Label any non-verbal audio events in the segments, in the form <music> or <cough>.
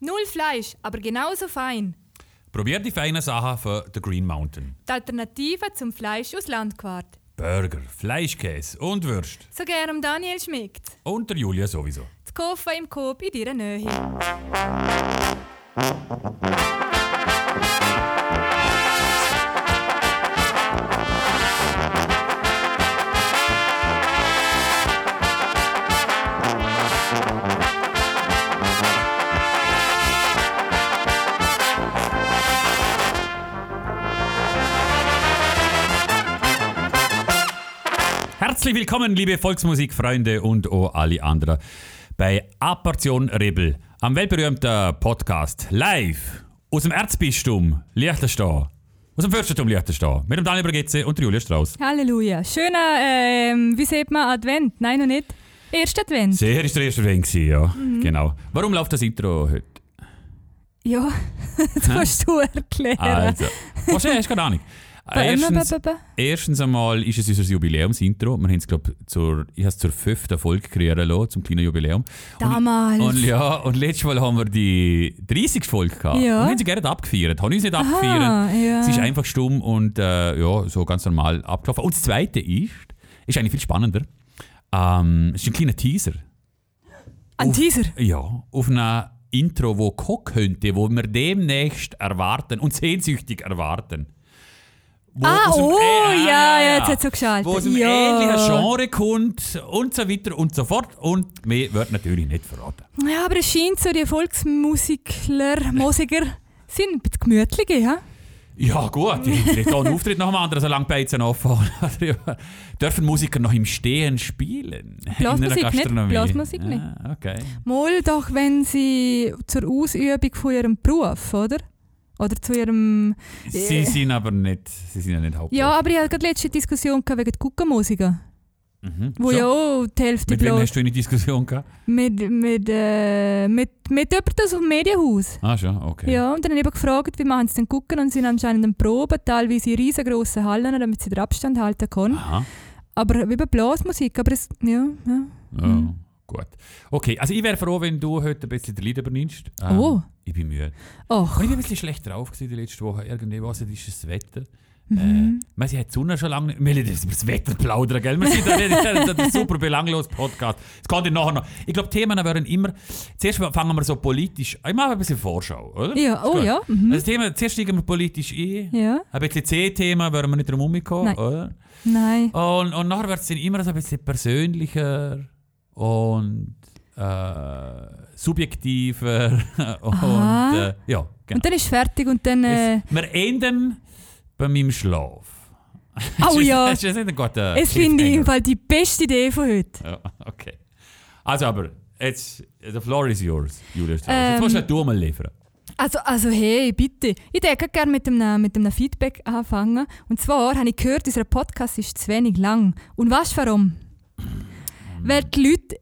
Null Fleisch, aber genauso fein. Probier die feinen Sachen von The Green Mountain. Die Alternative zum Fleisch aus Landquart. Burger, Fleischkäse und Würst. So gern Daniel schmeckt. Und der Julia sowieso. Zu kaufen im Coop in deiner Nähe. Herzlich willkommen, liebe Volksmusikfreunde und auch alle anderen, bei Apportion Rebel, am weltberühmten Podcast live aus dem Erzbistum Liechtenstein, aus dem Fürstentum Liechtenstein, mit dem Daniel Bergetze und Julia Strauss. Halleluja. Schöner, ähm, wie sieht man, Advent? Nein, noch nicht. Erster Advent. Sehr ist der erste Advent, gewesen, ja. Genau. Warum läuft das Intro heute? Ja, <laughs> das musst du erklären. Also, wahrscheinlich hast du keine Ahnung. Erstens, erstens einmal ist es unser Jubiläumsintro. Wir haben es, glaube zur, ich es zur fünften Folge kreieren lassen, zum kleinen Jubiläum. Damals. Und, und ja, und letztes Mal haben wir die 30. Folge gehabt. Ja. Und haben sie gerne abgefeiert. Haben uns nicht abgefeiert. Aha, ja. Sie ist einfach stumm und äh, ja, so ganz normal abgelaufen. Und das Zweite ist, ist eigentlich viel spannender. Ähm, es ist ein kleiner Teaser. Ein Teaser. Ja, auf einem Intro, wo kommen könnte, wo wir demnächst erwarten und sehnsüchtig erwarten. Wo Ah, aus oh, äh, ja, ja, jetzt hat's so geschaltet. Wo aus einem Ja. ähnlichen Genre kommt und so weiter und so fort. Und mehr wird natürlich nicht verraten. Ja, aber es scheint so, die Volksmusikler, Musiker sind ein bisschen gemütlich, ja? Ja, gut, kriegt auch einen Auftritt nach dem anderen, solange die Beizen offen. <laughs> Dürfen Musiker noch im Stehen spielen? Blasmusik nicht? Blasmusik nicht. Ah, okay. Mal doch, wenn sie zur Ausübung von ihrem Beruf, oder? Oder zu ihrem... Sie sind aber nicht, sie sind ja nicht Hauptberuf. Ja, aber ich hatte gerade letzte Diskussion gehabt wegen der Guckenmusiker. Mhm. Wo So. ja auch die Hälfte Mit wem hast du eine Diskussion gehabt? Mit, mit, äh, mit, mit jemandem aus dem Medienhaus. Ah, schon, okay. Ja, und dann habe ich gefragt, wie machen sie denn gucken und sie sind anscheinend am Proben, teilweise in riesengroßen Hallen, damit sie den Abstand halten können. Aha. Aber wie bei Blasmusik, aber es, ja, ja. Ja, Mhm. gut. Okay, also ich wäre froh, wenn du heute ein bisschen den Lied übernimmst. Ähm, Oh. Ich bin müde. Ach, Und ich bin ein bisschen schlecht drauf gewesen die letzte Woche. Irgendwie, was ist das Wetter? Mhm. Äh, man, sie hat die Sonne schon lange nicht. Wir jetzt über das Wetter plaudern, gell? Wir sind da nicht, das ist ein super belanglos Podcast. Das kann ich nachher noch. Ich glaube, Themen werden immer. Zuerst fangen wir so politisch. Ich mache ein bisschen Vorschau, oder? ja, oh ja. Mhm. Also Thema, zuerst steigen wir politisch ein. Ja, Ein bisschen C-Thema werden wir nicht drum herumkommen, Nein. oder? nein. Und, und nachher wird es dann immer so ein bisschen persönlicher und äh, subjektiver. <laughs> und äh, ja, genau. Und dann ist fertig und dann... Äh, Wir enden bei meinem Schlaf. <laughs> oh ja, Das ist nicht ein guter es finde ich im. Fall die beste Idee von heute. Ja, okay. Also aber, jetzt, the floor is yours, Julius. Ähm, jetzt musst halt du mal liefern. Also, also hey, bitte. Ich würde gerne mit einem, mit einem Feedback anfangen. Und zwar habe ich gehört, unser Podcast ist zu wenig lang. Und weißt du warum? Weil die Leute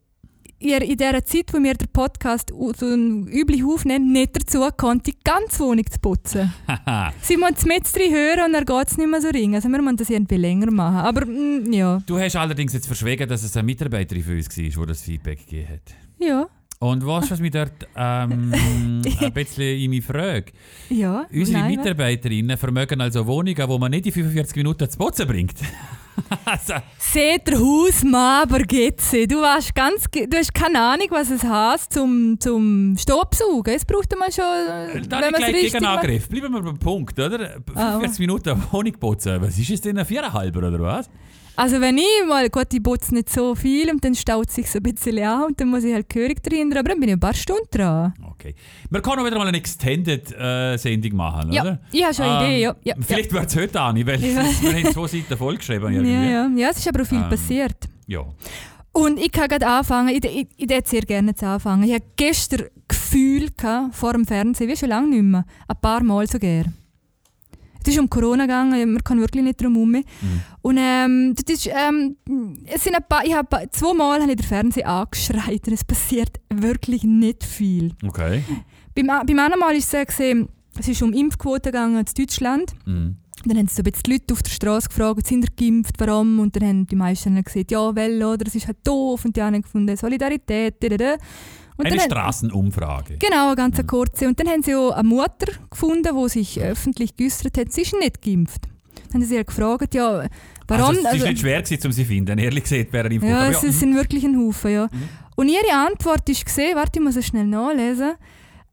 ihr in dieser Zeit, wo wir den Podcast so üblich aufnehmen, nicht dazu kommen, die ganze Wohnung zu putzen. <laughs> Sie müssen es mit drin hören und dann geht es nicht mehr so ring. Also wir müssen das irgendwie länger machen. Aber mm, ja, Du hast allerdings jetzt verschwiegen, dass es eine Mitarbeiterin für uns war, die das Feedback gegeben hat. ja, Und weißt du, was mich dort ähm, <laughs> ein bisschen in mich fragt? ja. Unsere Nein, Mitarbeiterinnen vermögen also Wohnungen, wo man nicht in 45 Minuten zu putzen bringt. <laughs> also, Seht der Hausmann, aber geht's. Du, weißt ganz, du hast keine Ahnung, was es heißt zum, zum Staubsaugen. Es braucht man schon, äh, da wenn gleich gegen. Angriff. Bleiben wir beim Punkt, oder? Ah, 45 Minuten Wohnung putzen. Was ist es denn, ein Viererhalber oder was? Also wenn ich mal, gut, ich putze nicht so viel und dann staut es sich so ein bisschen an und dann muss ich halt gehörig dahinter, aber dann bin ich ein paar Stunden dran. Okay. Wir können auch wieder mal eine Extended-Sendung machen, Ja, oder? ich habe schon eine Idee, ja. ja, Vielleicht wird es heute an, weil Ja. wir haben zwei Seiten vollgeschrieben. <laughs> ja. Irgendwie. Ja, ja. ja, es ist aber auch viel Ähm. passiert. ja. Und ich kann gerade anfangen, ich, ich, ich würde sehr gerne jetzt anfangen. Ich hatte gestern Gefühl gehabt, vor dem Fernsehen, wie schon lange nicht mehr, ein paar Mal so gerne. Es ist um Corona gegangen, man kann wirklich nicht drum herum. Mhm. Und ähm, das ist, ähm, es sind ein paar, ich habe zweimal habe ich den Fernseher angeschreit und es passiert wirklich nicht viel. Okay. Beim, beim anderen Mal ist es gesehen, es ist um Impfquote gegangen in Deutschland. Mhm. Dann haben sie so ein bisschen die Leute auf der Straße gefragt, sind ihr geimpft, warum? Und dann haben die meisten gesagt, ja, weil, oder, das ist halt doof. Und die anderen gefunden, Solidarität, da, da, da. Und Eine Straßenumfrage. Genau, eine ganz kurze. Und dann haben sie auch eine Mutter gefunden, die sich öffentlich geäußert hat, sie ist nicht geimpft. Dann haben sie ihr gefragt, ja, warum? Also, es Also- ist nicht schwer gewesen, um sie zu finden. Ehrlich gesagt, wäre ein ja, es, es sind wirklich ein Haufen, ja. Und ihre Antwort ist gesehen, warte, ich muss es schnell nachlesen.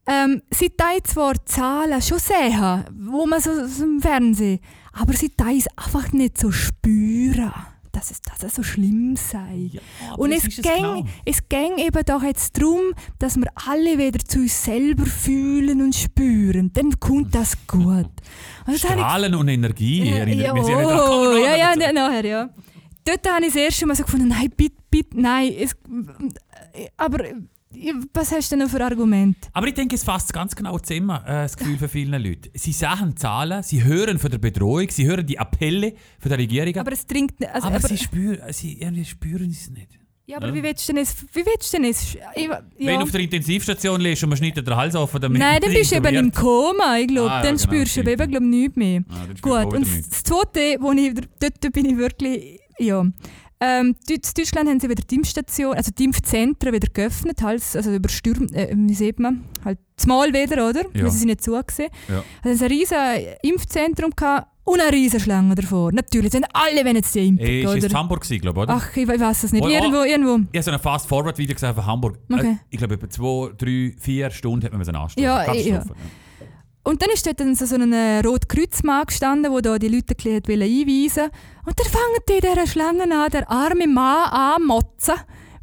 Ähm, sie teilt zwar Zahlen schon sehen, wo man so, so im Fernsehen, aber sie teilt es einfach nicht so spüren, dass es, dass es so schlimm sei. aber Und es es genau. ging, es ging eben doch jetzt darum, dass wir alle wieder zu uns selber fühlen und spüren. Dann kommt das gut. <laughs> Und habe ich Strahlen und Energie ja, ja, oh, wir ja, ja, ne- nachher, ja. Dort habe ich das erste Mal so gefunden, nein, bitte, bitte, nein. Es, aber was hast du denn für Argument? Aber ich denke, es fasst ganz genau zusammen, äh, das Gefühl von vielen Leuten. Sie sagen Zahlen, sie hören von der Bedrohung, sie hören die Appelle von der Regierung. Aber es dringt nicht. Also, aber, aber, sie, spüren, sie irgendwie spüren es nicht. ja, aber Ja. wie willst du denn es? Wie willst du denn es? Ich, ja. Wenn du auf der Intensivstation liegst und man schneidet den Hals offen, damit Nein, dann bist du eben im. Koma, ich glaube. Ah, ja, dann genau, spürst du eben, nichts mehr. Ah, Gut, und das Zweite, wo ich, dort bin ich wirklich, ja. Ähm, in Deutschland haben sie wieder die Impfstation, also die Impfzentren wieder geöffnet, halt, also über Stürm, äh, wie sieht man, halt zumal wieder, oder? Ja. Weil sie sind nicht zugesehen. Ja. Also es ein riesen Impfzentrum gehabt und eine riesen Schlange davor. Natürlich, sind alle wollen jetzt die impfen, Ey, ist es in oder? Hamburg gewesen, glaube ich, oder? Ach, ich, we- ich weiß es nicht. Oh, oh. Irgendwo, irgendwo. Ich habe so ein Fast-Forward-Video gesehen von Hamburg. Okay. Äh, Ich glaube, etwa zwei, drei, vier Stunden hat man müssen anstehen. Ja, Katastrophe. Und dann ist dort dann so, so ein Rotkreuzmann gestanden, der da die Leute ein bisschen einweisen Und dann fangen die dieser Schlange an, der arme Mann anmotzen.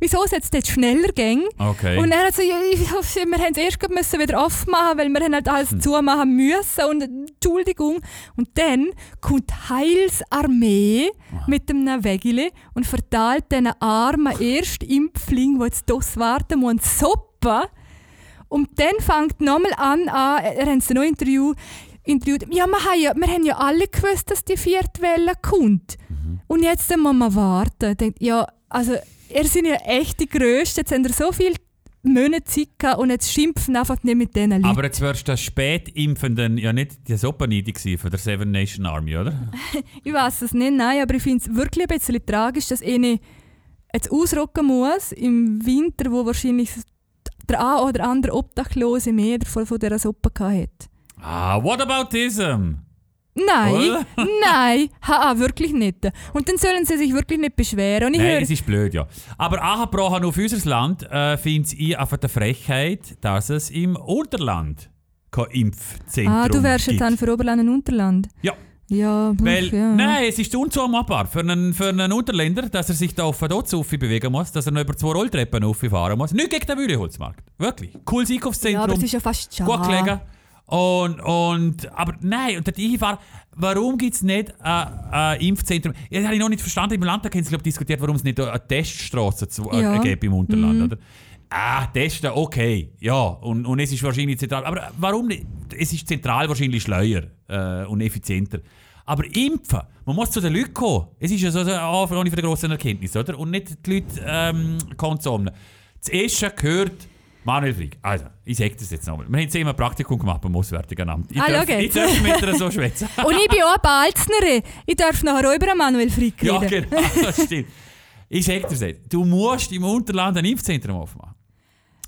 Wieso es jetzt dort schneller ging. Okay. Und er hat so, wir haben es erst müssen wieder aufmachen, weil wir haben halt alles zumachen müssen und Entschuldigung. Und dann kommt Heilsarmee mit einem Wägele und verteilt diesen armen <laughs> Erstimpfling, der jetzt das warten muss, Suppe. Und dann fängt nochmal an, an er hat noch Interview, interviewt, ja, wir haben ja, wir haben ja alle gewusst, dass die vierte Welle kommt. Und jetzt muss man warten. Denkt, ja, also, ihr seid ja echt die Größten, jetzt haben ihr so viele Monate Zeit gehabt und jetzt schimpfen einfach nicht mit diesen Leuten. Aber jetzt wärst du der Spätimpfenden ja nicht die Soppanide gewesen von der Seven Nation Army, oder? <laughs> Ich weiß es nicht, nein, aber ich finde es wirklich ein bisschen tragisch, dass ich jetzt ausrocken muss im Winter, wo wahrscheinlich der ein oder andere Obdachlose mehr davon von dieser Suppe hatte. Ah, what about ism? Nein, Oder? <laughs> nein, ha, wirklich nicht. Und dann sollen sie sich wirklich nicht beschweren. Und ich Nein, höre, es ist blöd, ja. Aber angebrochen auf unser Land äh, finde ich einfach die Frechheit, dass es im Unterland kein Impfzentrum ah, du wärst jetzt gibt. dann für Oberland und Unterland. Ja, Ja, weil, ja. nein, es ist unzumutbar für einen, für einen Unterländer, dass er sich da auf Dotz bewegen muss, dass er noch über zwei Rolltreppen fahren muss. Nicht gegen den Wühleholzmarkt. Wirklich. Cooles ja, Einkaufszentrum. aber es ist ja fast schade. gut gelegen. Und, und, aber nein, und der Einfahr, warum gibt es nicht ein, ein Impfzentrum? Das habe ich noch nicht verstanden. Im Landtag haben sie glaub, diskutiert, warum es nicht eine Teststraße zu, Ja. äh, gibt im Unterland. Oder? Ah, testen, okay, ja. Und, und es ist wahrscheinlich zentral. Aber warum nicht? Es ist zentral wahrscheinlich schleuer äh, und effizienter. Aber impfen, man muss zu den Leuten kommen. Es ist ja so eine Anfrage von der grossen Erkenntnis, oder? Und nicht die Leute ähm, konsumieren. Das Erste gehört Manuel Frick. Also, ich sage das jetzt nochmal. Wir haben zehnmal Praktikum gemacht beim Auswärtigen Amt. Ich Ah, darf, ich jetzt. darf mit ihr so schwätzen. <laughs> Und ich bin auch eine Balznerin. Ich darf nachher auch über Manuel Frick ja, reden. genau, das stimmt. Ich sage dir das. Du musst im Unterland ein Impfzentrum aufmachen.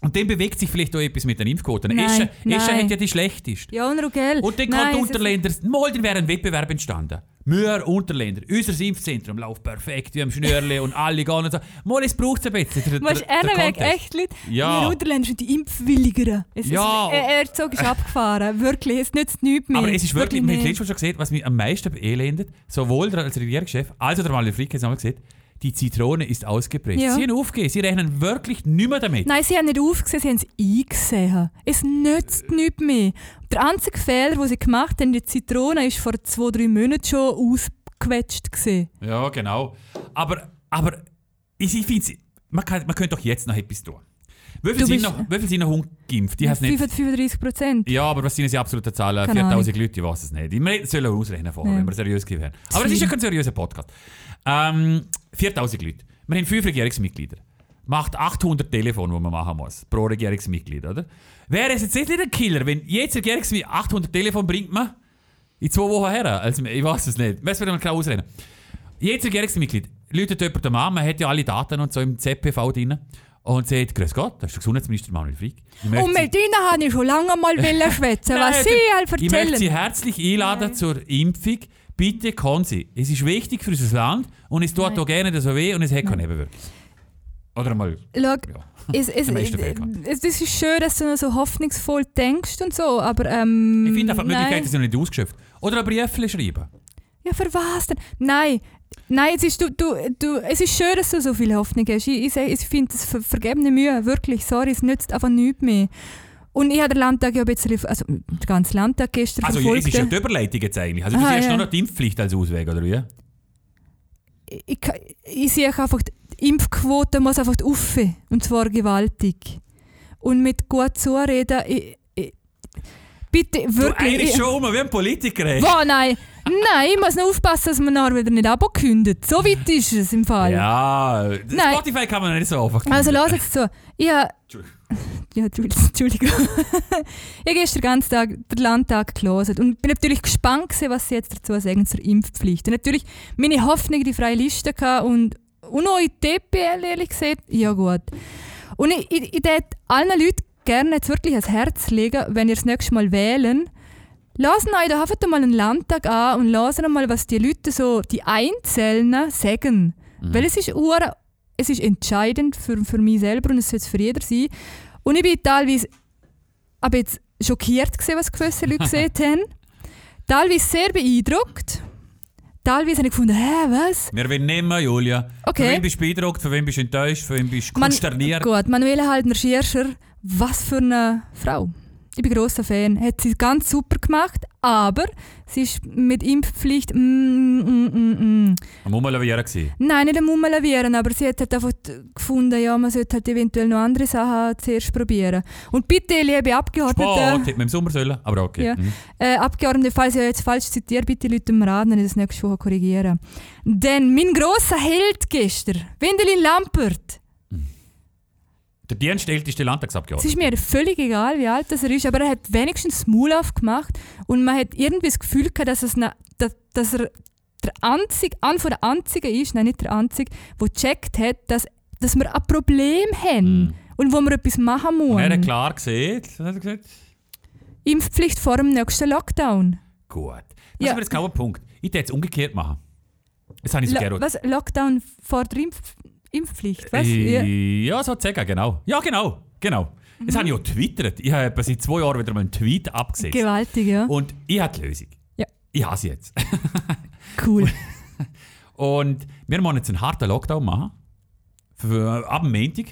Und dann bewegt sich vielleicht auch etwas mit den Impfquoten. Eschen hat ja die schlechteste. Ja, und Rugel. Und dann kommt es- Unterländer. Mal, dann wäre ein Wettbewerb entstanden. Wir Unterländer, unser Impfzentrum läuft perfekt, wir haben Schnürli und alle gehen und so. Mal, es braucht es ein bisschen. Der, Du hast der, der einen Weg, Kontext. echt Leute. Ja. Wir Unterländer sind die Impfwilligeren. Es Ja. Ist, er, er Zug ist abgefahren. Wirklich, es nützt nichts mehr. Aber es ist wirklich, wir haben letztes Mal schon gesehen, was mich am meisten beelendet, sowohl der als Regierungschef als auch der Manuel Frick haben gesagt, die Zitrone ist ausgepresst. Ja. Sie haben aufgegeben, sie rechnen wirklich nicht mehr damit. Nein, sie haben nicht aufgesehen, sie haben es eingesehen. Es nützt nichts mehr. Der einzige Fehler, den sie gemacht haben, die Zitrone, ist vor zwei, drei Monaten schon ausgequetscht. Gewesen. Ja, genau. Aber, aber ich, ich finde, man, kann, man könnte doch jetzt noch etwas tun. Wie viel sind noch, wie viel sind noch ungeimpft? Nicht. 35 Prozent. Ja, aber was sind die absoluten Zahlen? Keine 4000 Leute, ich weiß es nicht. Wir sollen ausrechnen vorher, Ja. wenn wir seriös gewesen. Aber es ist ja kein seriöser Podcast. Ähm, 4000 Leute. Wir haben fünf Regierungsmitglieder. Macht 800 Telefone, die man machen muss, pro Regierungsmitglied, oder? Wäre es jetzt nicht ein Killer, wenn jedes Regierungsmitglied 800 Telefone bringt man in zwei Wochen her? Also, ich weiß es nicht. Müssen wir mal klar ausrechnen. Jedes Regierungsmitglied läutet jemand an, man hat ja alle Daten und so im ZPV drin. Und sagt, grüß Gott, das ist der Gesundheitsminister Manuel Frick. Und mit ihnen habe ich schon lange mal <laughs> schwätzen, was Nein, sie halt Ich möchte erzählen. Sie herzlich einladen zur Impfung. Bitte kommen Sie. Es ist wichtig für unser Land und es tut Nein. auch gerne so weh und es hat keine Nebenwirkungen. Oder mal, Schau, ja. es, es, <laughs> es, es ist schön, dass du noch so hoffnungsvoll denkst und so, aber ähm, Ich finde einfach, die nein. Möglichkeiten sind noch nicht ausgeschöpft. Oder ein Brief schreiben. Ja, für was denn? Nein, nein, es ist, du, du, du, es ist schön, dass du so viel Hoffnung hast. Ich, ich, ich finde das ver vergebene Mühe, wirklich, sorry, es nützt einfach nichts mehr. Und ich habe den Landtag ja ein bisschen, also den ganzen Landtag gestern Also verfolgt. es ist ja die Überleitung jetzt eigentlich. Also du Aha, siehst ja. nur noch die Impfpflicht als Ausweg, oder wie? ich, ich, ich sehe einfach, die Impfquote muss einfach auf. Und zwar gewaltig. Und mit gut zureden, ich, bitte, Du wirklich. eigentlich ich- schon um, wie ein Politiker. ey. Wow, nein, nein, ich muss noch aufpassen, dass man nachher wieder nicht abkündet. So weit ist es im Fall. Ja, Nein. Spotify kann man nicht so einfach Also lass jetzt zu. Ich ja, Entschuldigung. <laughs> Ich habe gestern den ganzen Tag den Landtag gelesen und bin natürlich gespannt, gewesen, was sie jetzt dazu sagen zur Impfpflicht. Und natürlich meine Hoffnung, die freie Liste und, und auch in die DPL, ehrlich gesagt, ja gut. Und ich, ich, ich allen Leuten gerne jetzt wirklich ans Herz legen, wenn ihr das nächste Mal wählen, Lassen euch da einfach mal einen Landtag an und lassen mal, was die Leute so, die Einzelnen, sagen. Mhm. Weil es ist, ura- es ist entscheidend für, für mich selber und es es für jeder sein. Und ich bin teilweise aber jetzt schockiert, gewesen, was gewisse Leute <laughs> gesehen haben. Teilweise sehr beeindruckt. Teilweise habe ich gefunden, hä, was? Wir wollen nicht mehr, Julia. Okay. Von wem bist du beeindruckt, von wem bist du enttäuscht, von wem bist du Man- konsterniert? Gut, Manuela Haldner Schirscher, was für eine Frau. Ich bin grosser Fan. Hat sie ganz super gemacht, aber sie ist mit Impfpflicht. Mm, mm, mm, mm. Am Umlavieren gewesen. Nein, nicht am Umlavieren, aber sie hat halt einfach gefunden, ja, man sollte halt eventuell noch andere Sachen zuerst probieren. Und bitte, liebe Sport, Abgeordnete, hätte man im Sommer sollen, aber okay. Ja. Mhm. äh, Abgeordnete, falls ich jetzt falsch zitiere, bitte Leute im Rat, dann ich das nächste Woche korrigieren. Denn mein grosser Held gestern, Wendelin Lampert, Der dienstälteste Es Landtagsabgeordnete. ist mir völlig egal, wie alt das er ist, aber er hat wenigstens Maul aufgemacht und man hat irgendwie das Gefühl gehabt, dass, es na, dass, dass er der einzige, einer von der einzigen ist, nein, nicht der einzige, der gecheckt hat, dass, dass wir ein Problem haben Mhm. und wo wir etwas machen Und er hat müssen. klar gesehen, was hat er gesagt? Impfpflicht vor dem nächsten Lockdown. Gut. Das Ja. ist aber jetzt kein Punkt. Ich würde es umgekehrt machen. Das habe ich so Lo gerne. was? Lockdown vor der Impf Impfpflicht? Was? Äh, Ja. ja, so zu sagen, genau. Ja, genau. genau. Das habe ich auch getwittert. Ich habe seit zwei Jahren wieder mal einen Tweet abgesetzt. Gewaltig, ja. Und ich habe die Lösung. Ja. Ich habe sie jetzt. <laughs> Cool. Und wir müssen jetzt einen harten Lockdown machen. Für, ab dem Montag.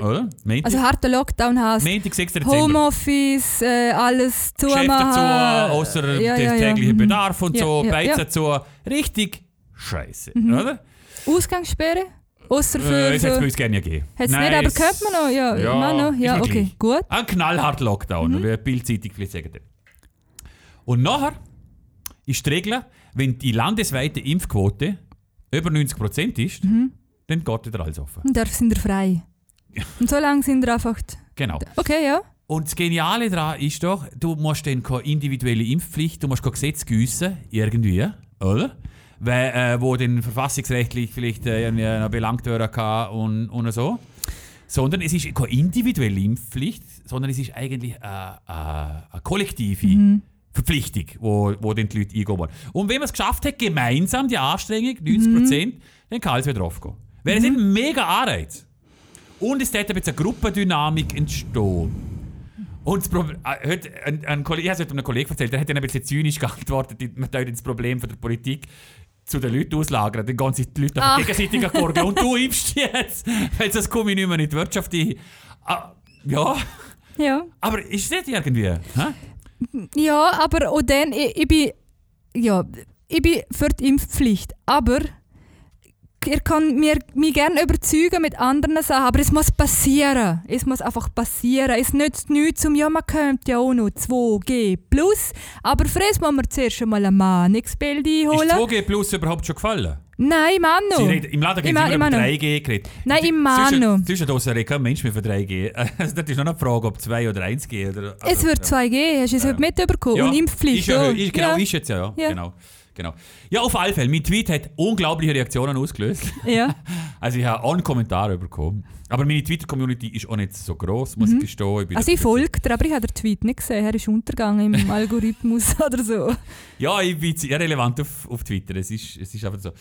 Oder? Montag. Mhm. Also harter Lockdown heißt Montag, 6. Dezember. Homeoffice, äh, alles Geschäfte zumachen. zu, außer Ja, der ja, ja. tägliche Mhm. Bedarf und Ja, so, ja, Beizen ja. Mhm. zu. Richtig scheiße, oder? Ausgangssperre? Außer für. Äh, es hätte es für bei uns gerne gegeben. Hat's Nein, nicht, aber es- könnte man noch? Ja, Ja, immer noch. Ja, okay, gleich. gut. Ein knallhart Lockdown, Mhm. wie die Bildzeitung vielleicht sagen. Und nachher ist die Regel, wenn die landesweite Impfquote über 90% ist, Mhm. dann geht wieder alles offen. Und da sind wir frei. <laughs> Und so lange sind wir einfach. Genau. Okay, ja. Und das Geniale daran ist doch, du musst dann keine individuelle Impfpflicht, du musst kein Gesetz gießen, irgendwie, oder? Weil, äh, wo dann verfassungsrechtlich vielleicht äh, belangt werden kann und, und so. Sondern es ist keine individuelle Impfpflicht, sondern es ist eigentlich äh, eine kollektive Verpflichtung, wo, wo dann die Leute eingehen wollen. Und wenn man es geschafft hat, gemeinsam die Anstrengung, 90%, dann kann es wieder draufgehen. Wäre das nicht ein mega Anreiz? Und es hat ein bisschen eine Gruppendynamik entstehen. Und das Problem, äh, heute, ein, ein ich habe es heute einem Kollegen erzählt, der hat dann ein bisschen zynisch <laughs> geantwortet, man tut das Problem von der Politik zu den Leuten auslagern, dann gehen sich die Leute einfach gegenseitig gurgeln und du impfst jetzt, <laughs> weil sonst komme ich nicht mehr in die Wirtschaft ein. Ah, ja, Ja. aber ist das nicht irgendwie? Hä? Ja, aber auch dann, ich, ich bin. Ja, ich bin für die Impfpflicht. Aber ihr könnt mir, mich gerne überzeugen mit anderen Sachen, aber es muss passieren. Es muss einfach passieren. Es nützt nichts, um ja, man könnte ja auch noch 2G plus. Aber für das muss man zuerst einmal ein Mahnungsbild Ist einholen. 2G Plus überhaupt schon gefallen? Nein, noch. reden, Im Laden ma- immer über ich ma- 3G geredet. Nein, im Manu. Zwischen, zwischen uns redet kein Mensch mehr von 3G. <laughs> Also, das ist noch eine Frage, ob 2 oder 1G. Oder, Es also, wird 2G, hast du es Ja. heute mitbekommen? Ja, Und Impfpflicht ist ja, ist, genau, ja. ist jetzt ja, ja. Ja. Genau. Genau. Ja, auf alle Fälle. Mein Tweet hat unglaubliche Reaktionen ausgelöst. Ja. <laughs> Also ich habe auch einen Kommentar bekommen. Aber meine Twitter-Community ist auch nicht so groß, muss ich gestehen. Ich Also ich folge dir, aber ich habe den Tweet nicht gesehen. Er ist untergegangen im <laughs> Algorithmus oder so. Ja, ich bin sehr relevant auf, auf Twitter. Es ist, es ist einfach so.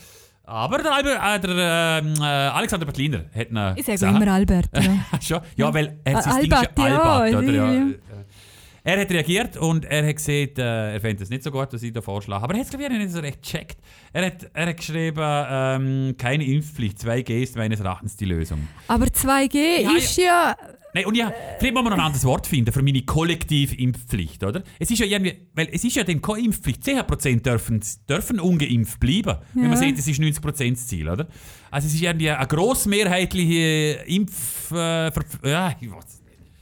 Aber der, Albert, äh, der ähm, äh, Alexander Berliner hat eine Ich sage immer Albert. <laughs> Ja. Ja, weil er Ah, sein Ding ist Albert, ja Albert, Ja. ja. Er hat reagiert und er hat gesagt, äh, er fände es nicht so gut, was ich da vorschlage. Aber er hat es, glaube ich, nicht so recht gecheckt. Er hat, er hat geschrieben, ähm, keine Impfpflicht, 2G ist meines Erachtens die Lösung. Aber 2G Ja, ist ja... Nein, und ja, vielleicht muss man noch ein anderes Wort finden für meine Kollektivimpfpflicht, oder? Es ist ja irgendwie, weil es ist ja dann keine Impfpflicht. 10% dürfen, dürfen ungeimpft bleiben. Wenn man Ja. sieht, es ist 90% das Ziel, oder? Also es ist irgendwie eine grossmehrheitliche Impf... Äh, ja, ich weiß. Ja,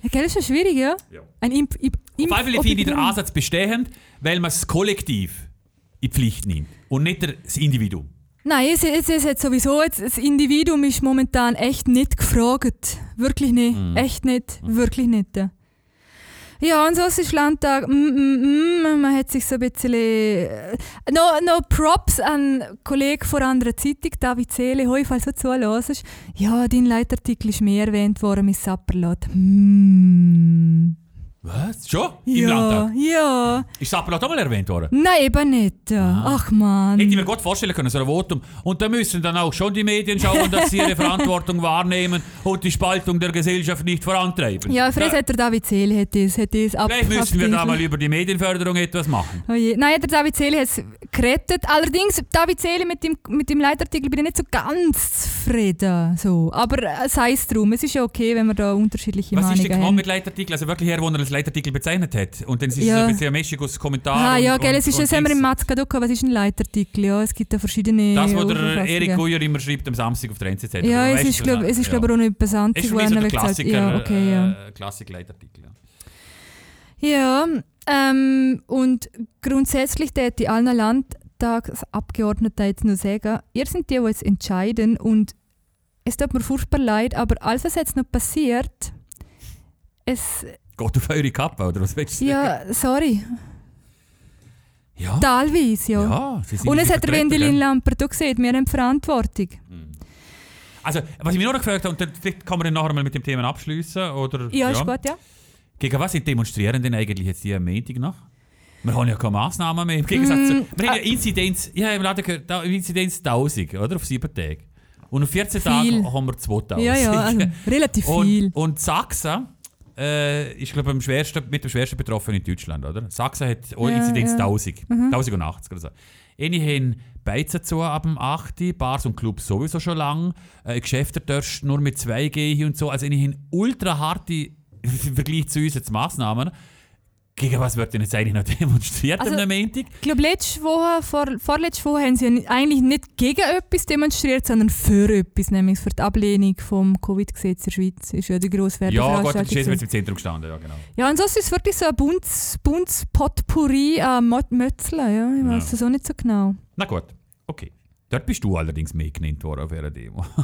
gell, ist ja schwierig, ja? Ja. Ein Imp... Imp Auf Fall finde ich den. Ansatz bestehend, weil man es kollektiv in die Pflicht nimmt und nicht das Individuum. Nein, es, es, es hat sowieso, jetzt, das Individuum ist momentan echt nicht gefragt. Wirklich nicht. Mhm. Echt nicht. Wirklich nicht. Ja, und so ist Landtag. Mm, mm, mm, man hat sich so ein bisschen. Äh, noch, noch Props an Kollegen von einer anderen Zeitung, David Seele. Hoi, falls du zuhörst. Ja, dein Leitartikel ist mehr erwähnt worden mit Sapperlot. Mm. Was? Schon? Im Ja, Landtag? ja. Ist Sapperlot auch mal erwähnt worden? Nein, eben nicht. Ach man. Hätte ich mir gut vorstellen können, so ein Votum. Und da müssen dann auch schon die Medien schauen, <laughs> dass sie ihre Verantwortung wahrnehmen und die Spaltung der Gesellschaft nicht vorantreiben. Ja, vielleicht hat der David hat das, hat das ab, Vielleicht müssen wir da mal über die Medienförderung etwas machen. Oh. Nein, der David Seele hat es gerettet. Allerdings, David Seele mit dem, mit dem Leitartikel bin ich nicht so ganz zufrieden. So. Aber äh, sei es drum. Es ist ja okay, wenn wir da unterschiedliche Was ist denn Meinungen gekommen haben. mit Leitartikel? Also wirklich her, wo er Leitartikel bezeichnet hat. Und dann ist es Ja. ein bisschen ein meschiges Kommentar. Ah, ja, und, gell, es ist, das haben wir im Matzka gehabt. Was ist ein Leitartikel? Ja, es gibt da verschiedene. Das, was der. Erik Guyer immer schreibt am Samstag auf der NZZ. Ja, es ist, glaube was- es ist, ja. glaub, auch nicht besandt Ist für mich so der. Klassiker, Ja, okay, ja. äh, Klassik-Leitartikel. Ja. Ja, ähm, und grundsätzlich täte ich allen Landtagsabgeordneten jetzt nur sagen, ihr seid die, die jetzt entscheiden und es tut mir furchtbar leid, aber alles, was jetzt noch passiert, es, Geht auf eure Kappe, oder was willst du sagen? ja, sorry, Ja. teilweise, ja. ja und es die hat Wendelin? Lampert auch gesehen, wir haben Verantwortung. Also, was ich mich noch gefragt habe, und vielleicht kann man dann nachher mal mit dem Thema abschließen, oder? Ja, ist gut, ja. Gegen was sind Demonstrierenden eigentlich jetzt hier am Montag noch? Wir haben ja keine Massnahmen mehr. Im Gegensatz zu, Mm, wir haben ja Inzidenz, ich habe im Laden gehört, Inzidenz 1000, oder? Auf sieben Tage. Und auf 14 Viel. Tagen haben wir 2000. Ja, ja, also <laughs> relativ viel. Und, und Sachsen äh, ist, glaube ich, schwersten, mit dem schwersten betroffen in Deutschland, oder? Sachsen hat Ja, Inzidenz ja. Mhm. 1000. 1080 oder so. Eine haben Beizen zu ab dem 8. Bars und Clubs sowieso schon lang. Äh, Geschäfte darfst nur mit 2G hin und so. Also eine haben ultra harte, im <laughs> Vergleich zu uns jetzt Massnahmen. Gegen was wird denn jetzt eigentlich noch <laughs> demonstriert Also- am Montag? Ich glaube, letzte Woche, vor, vorletzte Woche haben sie ja eigentlich nicht gegen etwas demonstriert, sondern für etwas, nämlich für die Ablehnung vom Covid-Gesetz in der Schweiz. ist ja die grosse Ja, gut, das Werbeveranstaltung. ist jetzt im Zentrum gestanden, ja genau. ja, und sonst ist es wirklich so ein buntes, buntes Potpourri an Mo- Mötzeln. Ja. Ich Ja. weiß das auch nicht so genau. Na gut, okay. Dort bist du allerdings mehr genannt worden auf einer Demo. <laughs>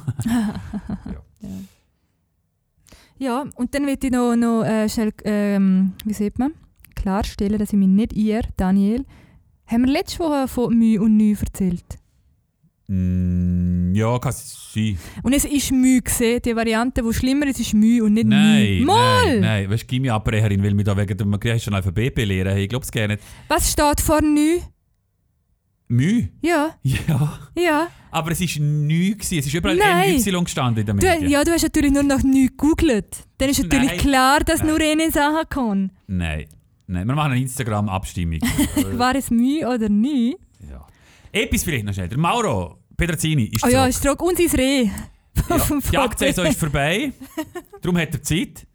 Ja, und dann möchte ich noch, noch äh, schnell, ähm, wie sieht man, klarstellen, dass ich mich nicht ihr, Daniel, haben wir letzte Woche von Mühe und Nü erzählt. Mm, ja, kann sein. Und es ist Mühe gesehen, die Variante, die schlimmer ist, ist Mühe und nicht Nein, Mühe. Mal! nein, nein. Weißt du, Gimmi-Abbrecherin will mich da wegen dem Griechischen schon Alphabet belehren. Ich glaube es gerne nicht. Was steht vor Nü? Müh? Ja, Ja. ja. Aber es war neu. Gewesen. Es ist überall Nein. NY gestanden in der Du, Medien. ja, du hast natürlich nur nach Nü gegoogelt. Dann ist natürlich Nein. klar, dass Nein. nur eine Sache kann. Nein. Nein, wir machen eine Instagram-Abstimmung. <laughs> War es Mühe oder Nü? ja. Etwas vielleicht noch schnell. Der Mauro Pedrazzini ist Oh ja, zurück. ist trug. Und sein Reh. Ja, die Jagdsaison ist vorbei. Darum hat er Zeit.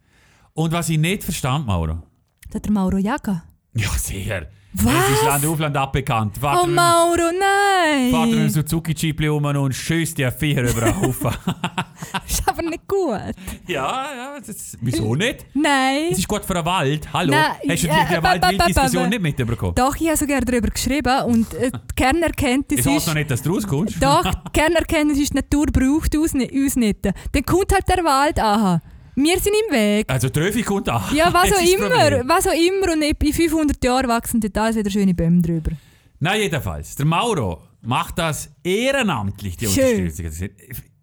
Und was ich nicht verstand, Mauro. Das hat der Mauro Jaga. Ja, sehr. Was? Es ist Land auf Land abbekannt. Fahrt Oh Mauro, Fahrt er einen nein! Suzuki-Jeep um und schießt die Vier über den Haufen. <laughs> Ist aber nicht gut. ja, ja, das, wieso nicht? Nein. Es ist gut für den Wald. Hallo? Nein, Hast du ja, die Waldwilddiskussion nicht mitbekommen? Doch, ich habe sogar darüber geschrieben und äh, die Kernerkenntnis Es heißt ist... noch nicht, dass du rauskommst. Doch, <laughs> die Kernerkenntnis ist, die Natur braucht uns nicht. Uns nicht. Dann kommt halt der Wald an. Wir sind im Weg. Also Tröfi kommt an. Ja, was <laughs> auch immer. Was auch immer. Und in 500 Jahren wachsen dort alles wieder schöne Bäume drüber. Na jedenfalls, der Mauro macht das ehrenamtlich, die Schön. Unterstützung.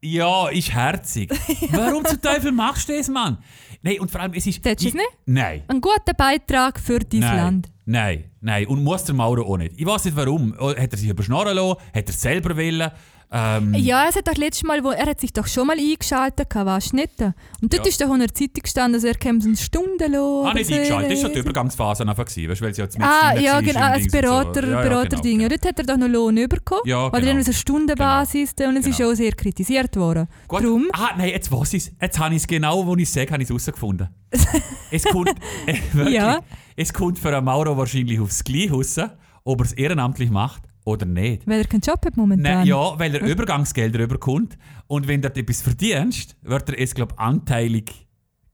Ja, ist herzig. <laughs> Warum zum Teufel machst du das, Mann? Nein, und vor allem, es ist... Tätst du es nicht? Nein. Ein guter Beitrag für dein Nein, Land. nein, nein. Und muss der Mauro auch nicht. Ich weiß nicht warum. Oh, Hat er sich überschnorren lassen? Hat er es selber wollen? Ähm, Ja, es hat doch letztes Mal, wo, er hat sich doch schon mal eingeschaltet, weißt du nicht? Und dort Ja. ist doch in der Zeitung gestanden, dass er käme so eine Stunde lang. Ah, nicht eingeschaltet. Das war schon die Übergangsphase einfach, gewesen, weißt, weil sie jetzt mit Ah, ja, genau, als und so. Berater, Ja, ja, Beraterding. genau, Ja, dort hat er doch noch Lohn bekommen, Ja, weil er genau. dann so eine Stundenbasis und es ist Genau. auch sehr kritisiert worden. Gut. Drum, Ah, nein, jetzt weiß ich es. Jetzt habe ich es genau, wo ich es sage, habe ich es herausgefunden. <laughs> es kommt, äh, <laughs> wirklich, Ja. es kommt für einen Mauro wahrscheinlich aufs Gleiche raus, ob er es ehrenamtlich macht oder nicht. weil er keinen Job hat momentan. Nein, ja, weil er Übergangsgelder überkommt und wenn du dort etwas verdienst, wird er es, glaube ich, anteilig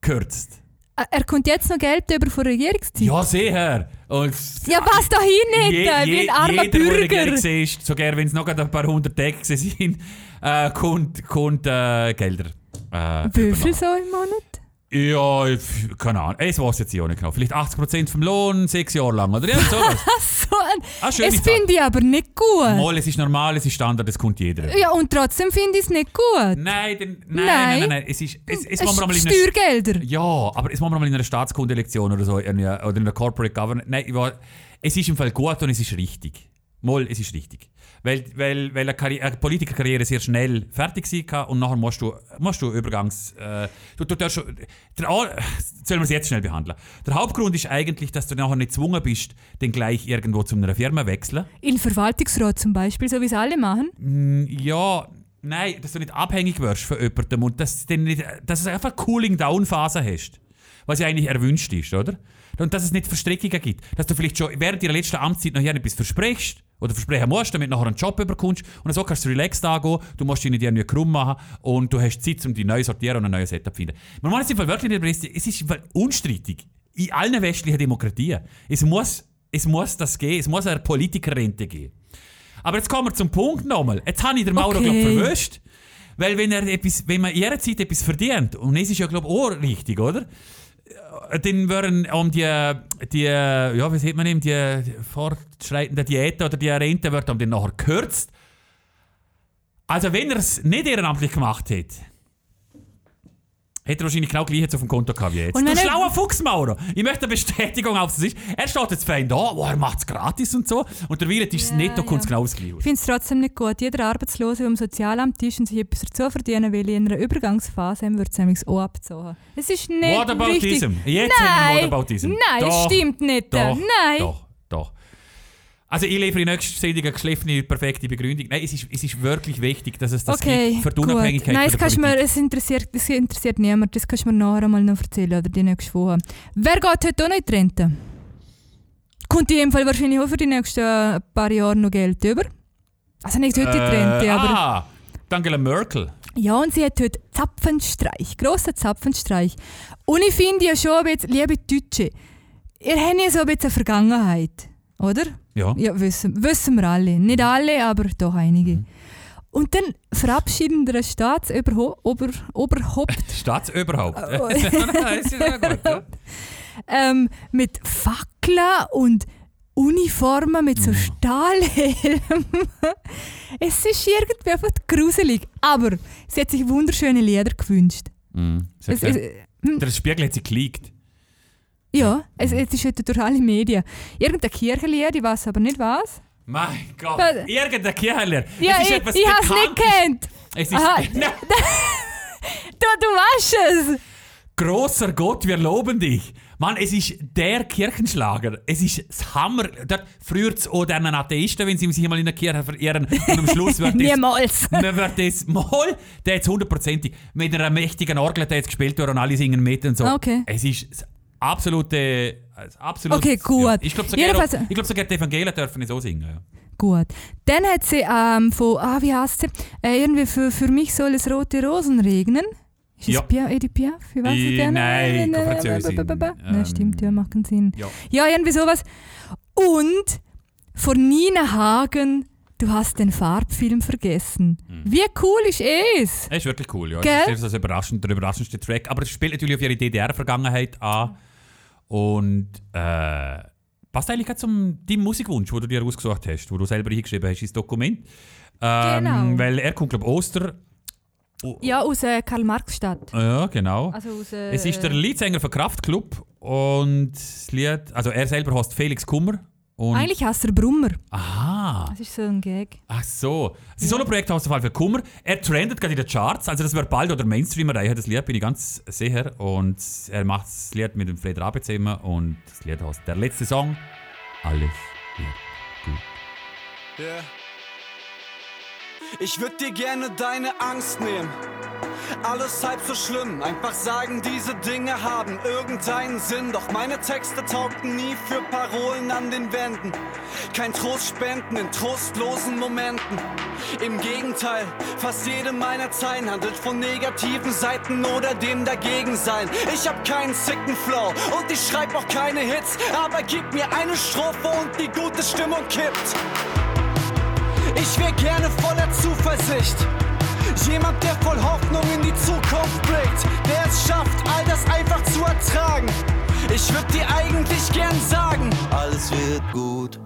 gekürzt. Ah, Er kommt jetzt noch Geld über von der Regierungszeit. Ja, sehr. Und Ja, was da hin Je, nicht, je, wie ein armer jeder, der der Bürger. Regierung ist, sogar wenn es noch ein paar hundert Tage sind, äh, kommt, kommt äh, Gelder. Äh, Wie viel so im Monat? Ja, ich- keine Ahnung. Es weiß jetzt ich auch nicht genau. Vielleicht 80% vom Lohn, sechs Jahre lang. Oder ja, <laughs> sowas. So ein, Ah, es finde ich aber nicht gut. Mal, es ist normal, es ist Standard, es kommt jeder. Ja, und trotzdem finde ich es nicht gut. Nein, denn, nein, Nein. nein, nein, nein. Es ist, es, es Es mal in einer, Steuergelder. Ja, aber es muss man mal in einer Staatskundelektion oder so, einer, oder in einer Corporate Governance. Nein, ich war, es ist im Fall gut und es ist richtig. Mal, es ist richtig. Weil, weil, weil eine, Karri eine Politikerkarriere sehr schnell fertig kann und nachher musst du, musst du Übergangs... Äh, du, du darfst, schon- der, <sighs> sollen wir es jetzt schnell behandeln? Der Hauptgrund ist eigentlich, dass du nachher nicht gezwungen bist, dann gleich irgendwo zu einer Firma wechseln. In Verwaltungsrat zum Beispiel, so wie es alle machen. Mm, Ja, nein, dass du nicht abhängig wirst von jemandem und dass du, nicht, dass du einfach Cooling-Down-Phase hast. Was ja eigentlich erwünscht ist, oder? Und dass es nicht Verstrickungen gibt. Dass du vielleicht schon während deiner letzten Amtszeit noch hier etwas versprichst oder versprechen musst, damit du nachher einen Job bekommst und so kannst du relaxed angehen, du musst dich nicht irgendwie krumm machen und du hast Zeit, um dich neu sortieren und ein neues Setup zu finden. Man muss es wirklich nicht überlisten, es ist unstrittig. In allen westlichen Demokratien. Es muss, es muss das geben, es muss eine Politikerrente geben. Aber jetzt kommen wir zum Punkt nochmal. Jetzt habe ich den Mauro, Okay. glaube verwischt. Weil wenn, er etwas, wenn man in ihrer Zeit etwas verdient, und es ist ja, glaube ich, auch richtig, oder? Dann würden um die, die, ja, wie sieht man eben, die fortschreitende Diät oder die Rente wird um dann nachher gekürzt. Also wenn er es nicht ehrenamtlich gemacht hätte, hätte er wahrscheinlich genau gleich jetzt auf dem Konto gehabt wie jetzt. Und du er- schlauer Fuchs, Mauro. Ich möchte eine Bestätigung auf das ist. Er steht jetzt fein da, oh, er macht es gratis und so. Und der Wirt ist es Ja, netto, kommt es ja. genau das gleiche. Ich finde es trotzdem nicht gut. Jeder Arbeitslose, der im Sozialamt ist und sich etwas dazu verdienen will, in einer Übergangsphase, haben, wird es nämlich auch abgezogen. Es ist nicht What about richtig. diesem? Jetzt Nein, What about diesem. nein, das Doch, stimmt nicht. Doch, nein. Doch. Also ich liefere in nächster Sendung eine geschliffene, perfekte Begründung. Nein, es ist, es ist wirklich wichtig, dass es das Okay, gibt für die gut. Unabhängigkeit Nein, das kannst mir, es interessiert, das interessiert niemand. Das kannst du mir nachher mal noch erzählen oder die nächste Woche. Wer geht heute auch noch in die Rente? Kommt in jedem Fall wahrscheinlich auch für die nächsten paar Jahre noch Geld über? Also nicht heute in die Rente, Äh, aber... Ah, Angela Merkel. Ja, und sie hat heute Zapfenstreich, grosser Zapfenstreich. Und ich finde ja schon, jetzt, liebe Deutsche, ihr habt ja so ein bisschen eine Vergangenheit, oder? Ja. Ja, wissen, wissen wir alle. Nicht alle, aber doch einige. Mhm. Und dann verabschieden der Staatsoberhaupt Ober, Oberhaupt, <laughs> Staatsüberhaupt. Oh. <laughs> das ist ja gut, ja. <laughs> ähm, mit Fackeln und Uniformen mit Mhm. so Stahlhelmen. es ist irgendwie einfach gruselig. Aber sie hat sich wunderschöne Lieder gewünscht. Mhm. Sag Es, es, hm, Der Spiegel hat sie geleakt. Ja, es, es ist heute durch alle Medien. Irgendein Kirchenlied, ich weiß aber nicht was. Mein Gott. Was? Irgendein Kirchler. Ja, ich, etwas ich habe es nicht gekannt. Es ist Aha. <laughs> Nein, Du, du weißt es. Großer Gott, wir loben dich. Mann, es ist der Kirchenschlager. Es ist das Hammer. Dort früher auch den Atheisten, wenn sie sich mal in der Kirche verehren. Und am Schluss <laughs> wird das Niemals. <laughs> Man wird das mal, der jetzt hundertprozentig mit einer mächtigen Orgel der jetzt gespielt wird und alle singen mit und so. Okay. Es ist absolute, absolut, Okay, gut. Ja. Ich glaube sogar, Jedenfalls- ich glaub, sogar die Evangelien dürfen so singen. Ja. Gut. Dann hat sie ähm, von, ah, wie heißt sie? Äh, irgendwie für, für mich soll es rote Rosen regnen. Ist Ja. es Pia, Edith Piaf? Ich weiß I- nicht gerne. nein, Nein, Ähm, stimmt, ja, macht keinen Sinn. Ja. Ja, irgendwie sowas. Und von Nina Hagen, du hast den Farbfilm vergessen. Hm. Wie cool ist es? Es ist wirklich cool, ja. Gell? Ist das überraschend, der überraschendste Track. Aber es spielt natürlich auf ihre DDR-Vergangenheit an. Und äh, passt eigentlich gerade zum deinem Musikwunsch, den du dir ausgesucht hast, wo du selber hingeschrieben hast ins Dokument. Ähm, Genau. Weil er kommt, glaube ich, Oster. Ja, aus äh, Karl-Marx-Stadt. Ja, genau. Also aus, äh, Es ist der Leadsänger von Kraftklub und das Lied, also er selber heißt Felix Kummer. Und, Eigentlich heißt er Brummer. aha, Das ist so ein Gag. ach so. Sein Solo-Projekt heißt auf jeden Fall Kummer. Er trendet gerade in den Charts, also das wird bald oder Mainstream erreichen, das Lied bin ich ganz sicher. Und er macht das Lied mit dem Fred Rabe zusammen und das Lied heißt Der letzte Song, Alles wird gut. Yeah. Ich würd dir gerne deine Angst nehmen. Alles halb so schlimm, einfach sagen, diese Dinge haben irgendeinen Sinn. Doch meine Texte taugten nie für Parolen an den Wänden. Kein Trost spenden in trostlosen Momenten. Im Gegenteil, fast jede meiner Zeilen handelt von negativen Seiten oder dem Dagegensein. Ich hab keinen sicken Flow und ich schreib auch keine Hits. Aber gib mir eine Strophe und die gute Stimmung kippt. Ich wär gerne voller Zuversicht. Jemand, der voll Hoffnung in die Zukunft blickt, der es schafft, all das einfach zu ertragen. Ich würd dir eigentlich gern sagen, Alles wird gut.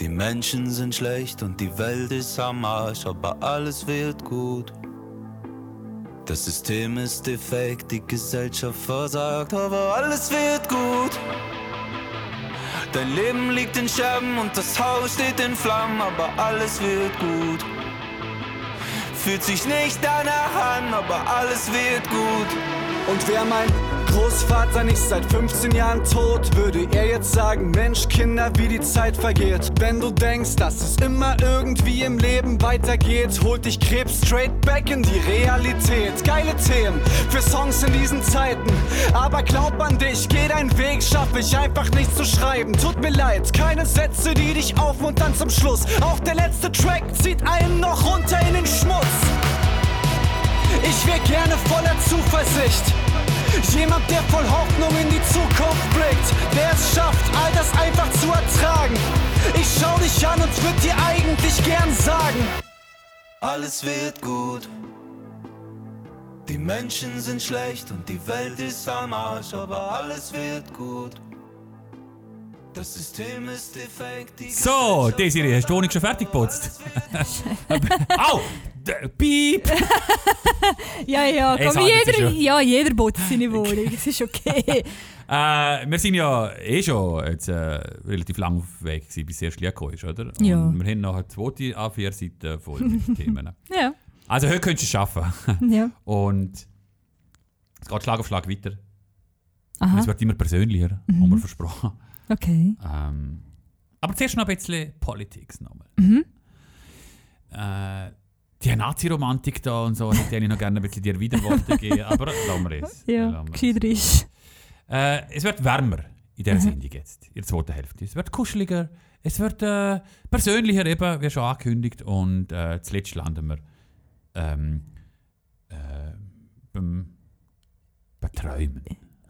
Die Menschen sind schlecht und die Welt ist am Arsch, aber alles wird gut. Das System ist defekt, die Gesellschaft versagt, aber alles wird gut. Dein Leben liegt in Scherben und das Haus steht in Flammen, aber alles wird gut. Fühlt sich nicht danach an, aber alles wird gut. Und wär mein Großvater nicht seit 15 Jahren tot, würde er jetzt sagen, Mensch, Kinder, wie die Zeit vergeht. Wenn du denkst, dass es immer irgendwie im Leben weitergeht, holt dich Krebs straight back in die Realität. Geile Themen für Songs in diesen Zeiten. Aber glaub an dich, geh deinen Weg, schaff ich einfach nicht zu schreiben. Tut mir leid, keine Sätze, die dich aufmuntern zum Schluss. Auch der letzte Track zieht einen noch runter in den Schmutz. Ich wär gerne voller Zuversicht. Jemand, der voll Hoffnung in die Zukunft blickt, der es schafft, all das einfach zu ertragen. Ich schau dich an und würd dir eigentlich gern sagen. Alles wird gut. Die Menschen sind schlecht und die Welt ist am Arsch, aber alles wird gut. Das System ist defekt. So, Desiree, hast du Wohnung schon fertig geputzt? <laughs> Au! Piep! <laughs> Ja, ja, komm, jetzt jeder, ja, jeder putzt seine Wohnung. <laughs> Es ist okay. Äh, wir sind ja eh schon jetzt, äh, relativ lang auf Weg, gewesen, bis das erste Lied ist, oder? Und Ja. wir haben noch eine zweite A4-Seite voll mit <laughs> Themen. ja, Also heute könntest du es schaffen. ja. Und es geht Schlag auf Schlag weiter. Und Aha, es wird immer persönlicher, Mhm. haben wir versprochen. okay. Ähm, aber zuerst noch ein bisschen Politik nochmal. Mhm. Äh, die Nazi-Romantik da und so, hätte ich noch gerne ein bisschen dir Widerworte geben, aber lassen wir es. <laughs> Ja, gescheiter ist. Äh, es wird wärmer in Mhm. dieser Sendung jetzt, in der zweiten Hälfte. Es wird kuscheliger, es wird äh, persönlicher eben, wie schon angekündigt. Und äh, zuletzt landen wir ähm, äh, beim, Träumen.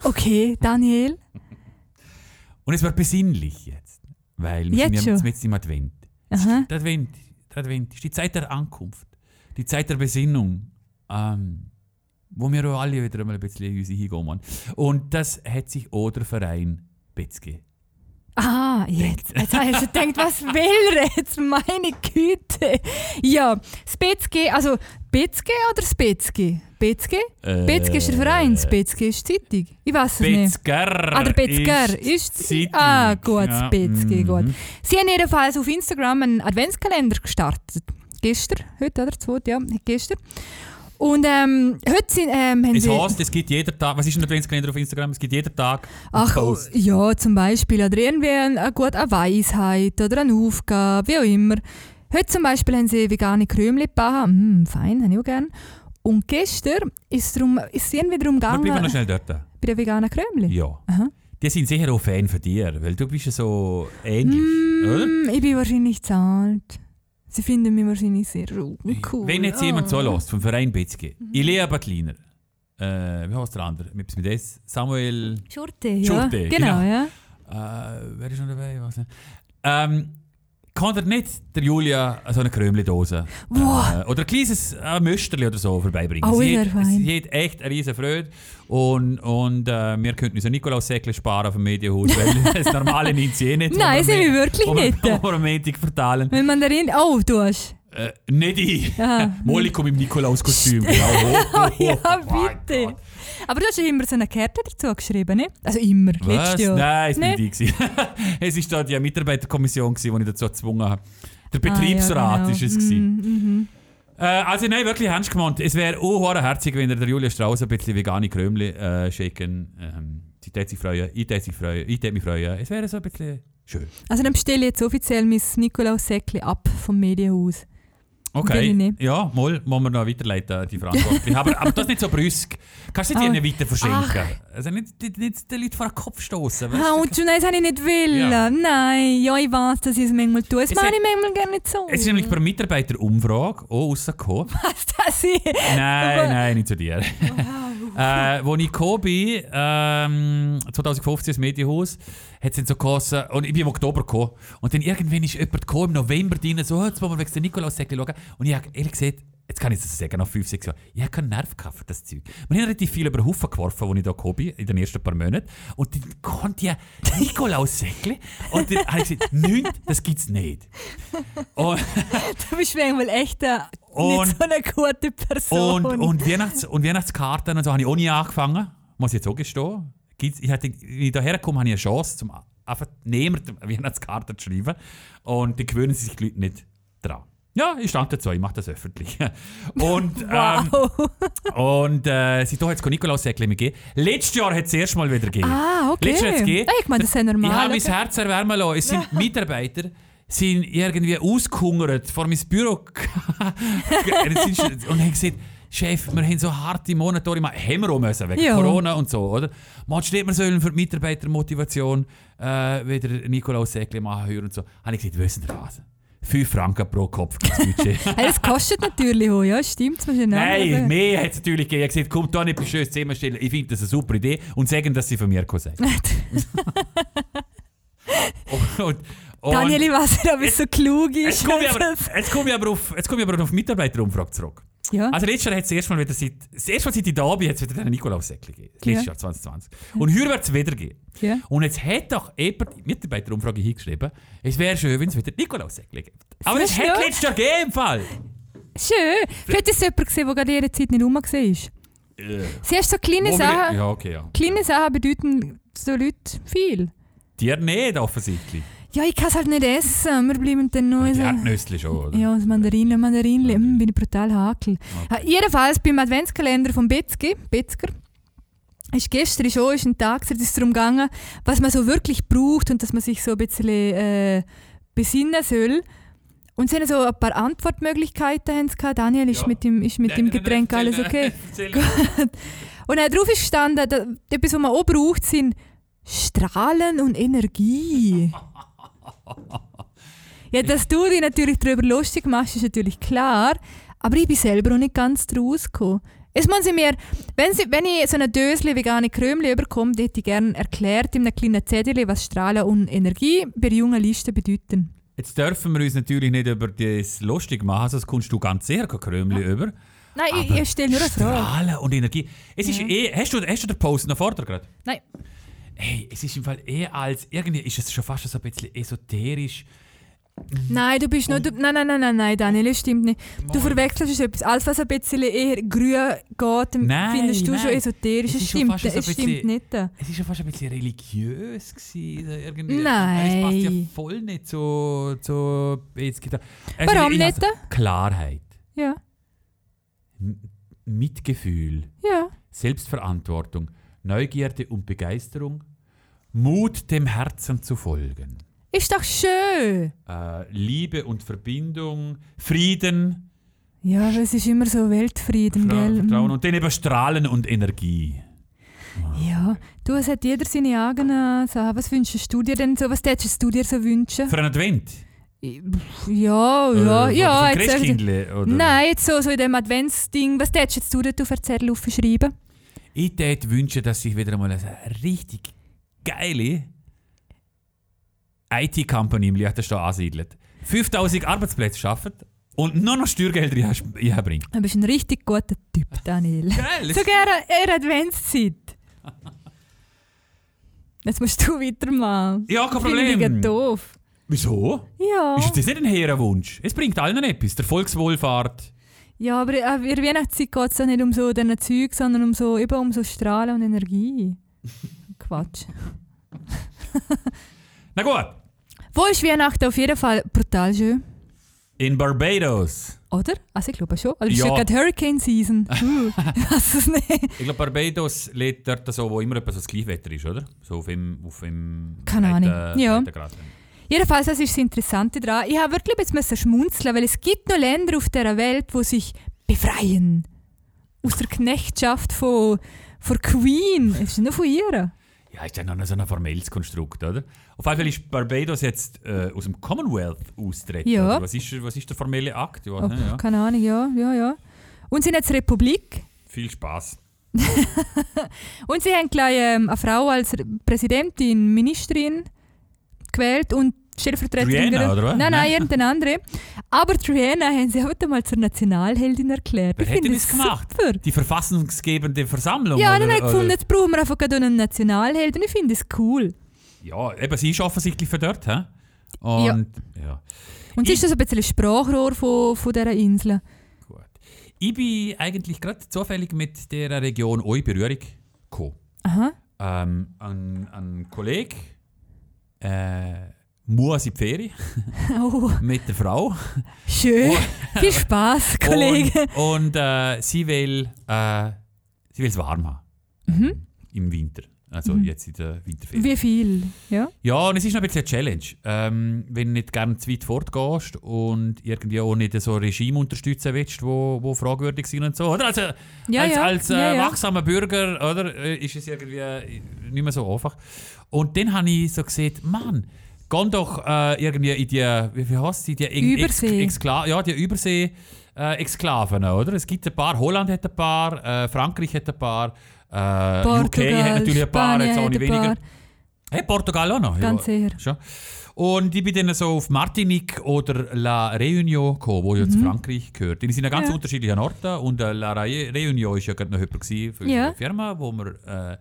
Okay, Daniel. <laughs> Und es wird besinnlich jetzt, weil wir Jetzt sind ja jetzt im Advent. Der Advent, der Advent ist die Zeit der Ankunft, die Zeit der Besinnung, ähm, wo wir auch alle wieder einmal ein bisschen in uns hingehen. Und das hat sich auch der Verein Betzge Ah, jetzt. Jetzt habe ich schon gedacht, was will er jetzt? Meine Güte. Ja, BZG, also BZG oder BZG? BZG? Äh, ist der Verein, BZG ist die Zeitung. Ich weiß es nicht. Betzger. Ah, der Betzger ist ist. Zeitung. Ah, gut, Ja, mhm. gut. Sie haben jedenfalls auf Instagram einen Adventskalender gestartet. Gestern, heute, oder? Zweite, ja, gestern. Und ähm, heute sind, ähm, haben Es sie... heißt, es gibt jeden Tag, was ist ein Adventskalender auf Instagram? Es gibt jeden Tag Ach, Post. ja, zum Beispiel. Oder irgendwie eine, eine, gut, eine Weisheit oder eine Aufgabe, wie auch immer. Heute zum Beispiel haben sie vegane Krümli gebacken. Mm, fein, habe ich auch gerne. Und gestern ist es, irgendwie darum Wir bleiben noch gegangen, schnell dort. bei den veganen Krümli. Ja. Aha. Die sind sicher auch Fan von dir, weil du bist ja so ähnlich, oder? Mm, ich bin wahrscheinlich zu alt. Sie finden mich wahrscheinlich sehr cool. Wenn jetzt Ah. jemand so lässt, vom Verein Betzge, Ilea Batliner, äh, wie heißt der andere? Mit mit S? Samuel, Schurte, ja. Schurte, genau, genau. ja. äh, wer ist noch dabei? Was? Ähm, kann dir nicht der Julia so eine Krömli-Dose Wow. äh, oder ein kleines äh, Müsterli oder so vorbeibringen. Oh, sie, hat, sie hat echt eine riesen Freude und, und äh, wir könnten uns ein Nikolaus-Säckchen sparen auf dem Medienhaus, weil <laughs> das normale nimmt sie eh nicht. Nein, sind wir wirklich nicht. <laughs> am Montag verteilen. Wenn man darin. Oh, du hast. Äh, nicht ich. Ja. <laughs> Molly kommt im Nikolaus-Kostüm. genau. <laughs> Oh, ja, bitte. Aber du hast ja immer so eine Karte dazu geschrieben, ne? Also immer, Was? letztes Jahr. Nein, es war nicht ich. <laughs> es war da die Mitarbeiterkommission, die ich dazu gezwungen habe. Der Ah, ja, Betriebsrat genau. ist es. gewesen. Mhm. Äh, also nein, wirklich ernst gemeint. Es wäre auch herzig, wenn der Julia Strauss ein bisschen vegane Krömli äh, schicken. Ähm, sie täte sich freuen, ich täte sich freuen, ich täte mich freuen. Es wäre so ein bisschen schön. Also dann bestelle ich jetzt offiziell mein Nikolaus-Säckchen ab vom Medienhaus. Okay, nicht. ja, mal, muss man noch weiterleiten, die Verantwortung. aber, aber das nicht so brüsk. Kannst du nicht Ah. ihnen weiter verschenken? Also nicht, nicht, nicht den Leuten vor den Kopf stoßen. Ah, und schon das habe ich nicht will. Ja. Nein, ja, ich weiß, dass ich es manchmal tue. Das Es mache ich manchmal gar nicht so. Es ist nämlich bei einer Mitarbeiterumfrage auch rausgekommen. <laughs> Was das ist. Nein, nein, nicht zu dir. <laughs> äh, wo ich gekommen bin, ähm, 2015 ins Medienhaus, hat es so geheißen, und ich bin im Oktober gekommen, und dann irgendwann ist jemand gekommen, im November drin, so, jetzt wollen wir wegen der Nikolaus-Säckchen schauen, und ich habe ehrlich gesagt, jetzt kann ich das sagen, nach 5, 6 Jahren, ich habe keinen Nerv gehabt für das Zeug. Wir haben relativ viel über den Haufen geworfen, als ich da gekommen bin, in den ersten paar Monaten, und dann konnte ich Nikolaus-Säckchen, und dann habe ich gesagt, <laughs> nichts, das gibt es nicht. Und, <laughs> Du bist manchmal echt eine, Und- nicht so eine gute Person. Und, und, Weihnachts und Weihnachtskarten und so habe ich auch nie angefangen. Muss ich jetzt auch gestehen. Gibt's- Ich hatte, wie ich hierher komme, habe ich eine Chance, zum einfach niemand eine Weihnachtskarte zu schreiben. Und die gewöhnen sich die Leute nicht dran. Ja, ich stand dazu, ich mache das öffentlich. <laughs> Und, ähm, wow. und äh, seitdem hat es kein Nikolaus-Säckchen mehr gegeben. Letztes Jahr hat es erst mal wieder gegeben. ah, okay. Letztes Jahr hat's gegeben. Ich meine, das ist ja normal. Ich habe mein okay. Herz erwärmen lassen. Es sind Mitarbeiter, sind irgendwie ausgehungert vor mein Büro. <laughs> Und haben gesagt, Chef, wir haben so harte Monate gemacht. Haben wir auch müssen, wegen Ja. Corona und so, oder? Man steht mir sollen für die Mitarbeitermotivation äh, wieder Nikolaus Säckli machen hören und so. Habe ich gesagt, wissen Sie was? 5 Franken pro Kopf das <laughs> Budget. Hey, das kostet natürlich auch, ja, stimmt. Das muss ich Nein, nachschauen. mehr hat es natürlich gegeben. Er hat gesagt, komm, da nicht ein schönes Zimmer stellen. Ich finde das eine super Idee. Und sagen, dass sie von mir kommen. <laughs> und, und, und, Daniel, ich weiß nicht, ob es so klug ist. Jetzt komme ich aber, jetzt komme ich aber auf, jetzt komme ich aber auf die Mitarbeiterumfrage zurück. Ja. Also letztes Jahr hat es erstmal wieder seit, das erste Mal seit ich da bin, hat es wieder den Nikolaus-Säckchen gegeben. Ja. Letztes Jahr 2020. Und heute wird es wieder geben. ja. Und jetzt hat doch jemand die Mitarbeiterumfrage hingeschrieben, es wäre schön, wenn es wieder Nikolaus-Säckchen gibt. Aber es hat letztes Jahr gegeben im Fall. Schön. Vielleicht ist es jemand gesehen, der gerade ihre Zeit nicht rum war. Sie hast so kleine Wo Sachen. Ja, okay, ja. Kleine Sachen bedeuten so Leute viel. Dir nicht, offensichtlich. Ja, ich kann es halt nicht essen. Wir bleiben dann nur so. Erdnüsse schon, oder? Ja, das Mandarinle, Mandarinle, mm, bin ich brutal hakel. Okay. Jedenfalls beim Adventskalender von Betzki, Betzger, ist gestern auch ist ein Tag, da ist es darum gegangen, was man so wirklich braucht und dass man sich so ein bisschen äh, besinnen soll. Und sie haben so ein paar Antwortmöglichkeiten. Haben gehabt. Daniel, ist Ja. mit dem, ist mit dem Getränk alles okay? <laughs> Und dann drauf ist gestanden, da, etwas, was man auch braucht, sind Strahlen und Energie. <laughs> <laughs> ja, dass du dich natürlich darüber lustig machst, ist natürlich klar. Aber ich bin selber noch nicht ganz draus gekommen. Es muss sie mir, wenn, sie, wenn ich so eine Dösli vegane Krömli überkomme, hätte ich gerne erklärt in einem kleinen Zettel, was Strahlen und Energie bei jungen Liste bedeuten. Jetzt dürfen wir uns natürlich nicht über das lustig machen, sonst kommst du ganz sicher kein Krömli über. Nein, ich, Aber ich stelle nur eine Frage. Strahlen und Energie. Es ist Ja. eh, hast, du, hast du den Post noch vor dir gerade? Nein. Hey, es ist im Fall eher als, irgendwie ist es schon fast so ein bisschen esoterisch. Nein, du bist nur. Du, nein, nein, nein, nein, nein, Daniel, das stimmt nicht. Du Mal. verwechselst es etwas. Alles, was ein bisschen eher grün geht, Nein, findest du nein. schon esoterisch. Es Es stimmt, es stimmt bisschen- nicht. Es ist schon fast ein bisschen religiös gewesen, irgendwie. Nein. Es passt ja voll nicht zu, zu jetzt gibt es- Warum ich- ich- nicht? Klarheit, Ja, Mitgefühl, ja. Selbstverantwortung, Neugierde und Begeisterung, Mut dem Herzen zu folgen, Ist doch schön. äh, Liebe und Verbindung, Frieden, Ja, aber es ist immer so Weltfrieden, Vertra gell? Vertrauen Mhm. und dann eben Strahlen und Energie. Ja, du, es hat jeder seine eigenen Sachen. Was wünschst du dir denn so? Was würdest du dir so wünschen? Für einen Advent? Ich- Ja, ja, Äh, ja. Für Jetzt, ich- oder? Nein, jetzt so, so in dem Adventsding. Was würdest du dir für Zettel aufschreiben? Ich würde wünschen, dass sich wieder einmal eine richtig geile IT-Company im Liechtenstein ansiedelt. 5000 Arbeitsplätze schaffen und nur noch Steuergelder einbringen. Du bist ein richtig guter Typ, Daniel. <laughs> Geil. Sogar eher Adventszeit. <laughs> Jetzt musst du weitermachen. Ja, kein Finde ich Problem. doof. Wieso? Ja. Ist das nicht ein hehrer Wunsch? Es bringt allen etwas. Der Volkswohlfahrt. Ja, aber äh, in der Weihnachtszeit geht es ja nicht um so diesen Zeug, sondern um so, eben um so Strahlen und Energie. <laughs> Quatsch. <laughs> Na gut. Wo ist Weihnachten auf jeden Fall brutal schön? In Barbados. Oder? Also ich glaube schon. Also es ist Ja. ja gerade Hurricane Season. <laughs> Uh, nicht. Ich glaube, Barbados lebt dort so, wo immer etwas so das Gleichwetter ist, oder? So auf dem... Auf dem Keine Ahnung. Ja. Jedenfalls, das ist das Interessante daran. Ich habe wirklich jetzt müssen schmunzeln, weil es gibt noch Länder auf dieser Welt, wo sich befreien. Aus der Knechtschaft von, von Queen. Es ist nur von ihr. Ja, ist ja noch so ein formelles Konstrukt, oder? Auf jeden Fall ist Barbados jetzt äh, aus dem Commonwealth austreten. Ja. Was ist, was ist der formelle Akt? Ja, ne, ja. Keine Ahnung, ja, ja, ja. Und sie sind jetzt Republik. Viel Spaß. <laughs> Und sie haben gleich ähm, eine Frau als Präsidentin, Ministerin gewählt und Stellvertreterin. Rihanna, oder was? Nein, nein, irgendeine andere. Aber Rihanna haben sie heute mal zur Nationalheldin erklärt. Wer ich hätte das gemacht? Super. Die verfassungsgebende Versammlung? Ja, oder, dann habe ich gefunden, jetzt brauchen wir einfach einen Nationalhelden. Ich finde es cool. Ja, eben, sie ist offensichtlich für dort? Und, ja. Und sie Ich- ist so ein bisschen Sprachrohr von, von dieser Insel. Gut. Ich bin eigentlich gerade zufällig mit der Region euch in Berührung gekommen. Aha. Ähm, ein, ein Kollege äh, muss in die Ferien <laughs> Oh, mit der Frau. schön. <laughs> Viel Spaß, <laughs> Kollege. Und, und äh, sie will äh, sie will es warm haben. Mhm. Im Winter. Also jetzt in der Winterferien. Wie viel? Ja. Ja, und es ist noch ein bisschen eine Challenge. Ähm, wenn du nicht gerne zu weit fortgehst und irgendwie auch nicht so ein Regime unterstützen willst, wo, wo fragwürdig sind und so. Oder? Also, Ja, als ja. als äh, wachsamer Bürger oder, äh, ist es irgendwie äh, nicht mehr so einfach. Und dann habe ich so gesehen, Mann, geh doch äh, irgendwie in die, wie, wie heißt die Ex- Übersee. Exkla ja, die Übersee äh, Exklaven, oder? Es gibt ein paar, Holland hat ein paar, äh, Frankreich hat ein paar, äh, UK Portugal, hat natürlich ein paar, Spanien jetzt auch nicht weniger. paar. Hey, Portugal auch noch. Ganz ja, sicher. Schon. Und ich bin dann so auf Martinique oder La Réunion gekommen, wo ja zu Frankreich gehört. Die sind ja ganz Mhm. Ja. unterschiedlichen Orten und äh, La Ré- Réunion ist ja gerade noch jemand für Ja. unsere Firma, wo wir, äh,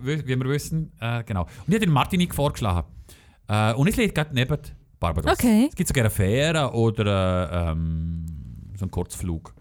wie wir wissen, äh, genau. Und ich habe den Martinique vorgeschlagen. Äh, und es liegt gerade neben Barbados. Okay. Es gibt sogar eine Fähre oder äh, ähm, so einen Kurzflug.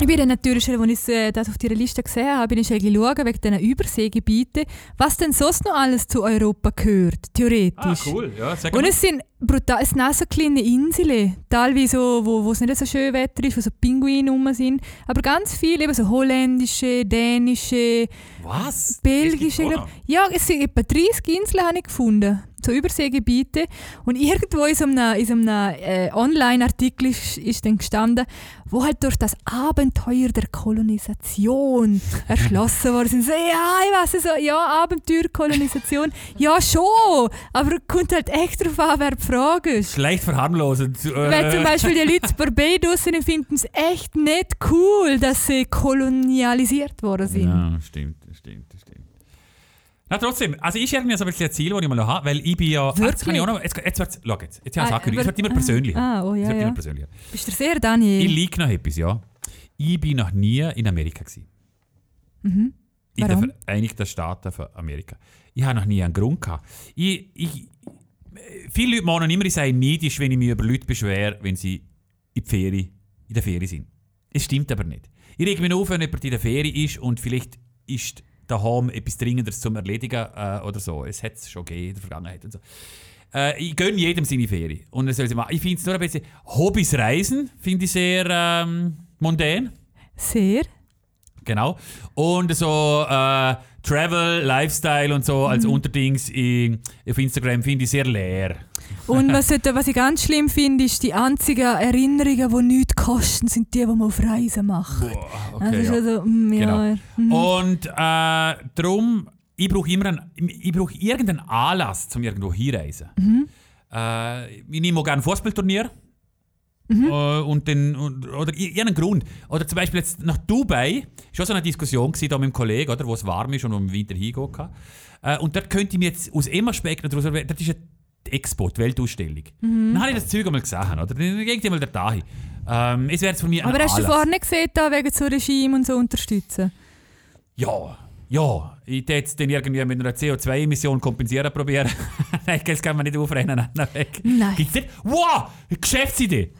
Ich bin dann natürlich, als ich äh, das auf dieser Liste gesehen habe, bin ich schauen, wegen diesen Überseegebieten, was denn sonst noch alles zu Europa gehört, theoretisch. Ah, cool. Ja, sag Und es sind brutal, es sind auch so kleine Inseln, teilweise so, wo, es nicht so schön Wetter ist, wo so Pinguine rum sind, aber ganz viele, eben so holländische, dänische, Was? belgische. Glaub- Ja, es sind etwa 30 Inseln habe ich gefunden, so Überseegebiete. Und irgendwo in so einem, in so einem äh, Online-Artikel ist, ist dann gestanden, wo halt durch das Abenteuer der Kolonisation <laughs> erschlossen worden sind. So, ja, ich weiß so, ja, Abenteuerkolonisation, ja schon, aber kommt halt echt darauf an, wer Frage ist. Schlecht verharmlosend. Weil zum Beispiel die Leute in Barbados finden es echt nicht cool, dass sie kolonialisiert worden sind. Ja, stimmt, stimmt, stimmt. Na trotzdem, also ich irgendwie so ein bisschen ein Ziel, das ich mal noch habe, weil ich bin ja... Wirklich? Jetzt kann ich auch noch... Jetzt, jetzt wird's... Schau jetzt, jetzt habe ich Ah, es angekündigt. Es wird immer ah, persönlicher. ah, oh, ja, es wird ja. immer persönlicher. Bist du sehr, Daniel? Ich liege noch etwas, ja. Ich bin noch nie in Amerika gewesen. Mhm. In Warum? den Vereinigten Staaten von Amerika. Ich habe noch nie einen Grund gehabt. Ich, ich, viele Leute meinen immer, ich sei neidisch, wenn ich mich über Leute beschwere, wenn sie in, die Ferien, in der Ferien sind. Es stimmt aber nicht. Ich reg mich auf, wenn jemand in der Ferien ist und vielleicht ist daheim etwas Dringendes zum Erledigen äh, oder so. Es hat es schon gegeben in der Vergangenheit und so. Äh, ich gönne jedem seine Ferien. Und das soll sie machen. Ich finde es nur ein bisschen... Hobbys Reisen finde ich sehr ähm, mondän. Sehr. Genau. Und so äh, Travel, Lifestyle und so Mhm. als Unterdings in, auf Instagram finde ich sehr leer. Und <laughs> was, was ich ganz schlimm finde, ist die einzigen Erinnerungen, die nichts kosten, sind die, die man auf Reisen macht. Boah, das ist ja. also, mm, ja. mhm. Und äh, darum, ich brauche immer einen, ich brauche irgendeinen Anlass, um irgendwo hinreisen. Mhm. Äh, ich nehme auch gerne ein Fußballturnier. Mhm. Äh, und den, und, oder irgendeinen Grund. Oder zum Beispiel jetzt nach Dubai, ist auch so eine Diskussion gewesen, da mit dem Kollegen, oder, wo es warm ist und wo man im Winter hingehen kann. Äh, und dort könnte ich mir jetzt aus Emmerspekten, daraus- dort ist eine Expo, die Weltausstellung. Mhm. Dann habe ich das Zeug einmal gesehen, oder? Dann ich mal der dahin. Ähm, es wäre jetzt von mir Aber hast du nicht gesehen, da wegen so Regime und so unterstützen? Ja, ja. Ich würde es dann irgendwie mit einer CO2-Emission kompensieren probieren. <laughs> Nein, das kann man nicht aufrennen. Nein, <laughs> weg. Nein. Gibt's nicht? Wow! Geschäftsidee!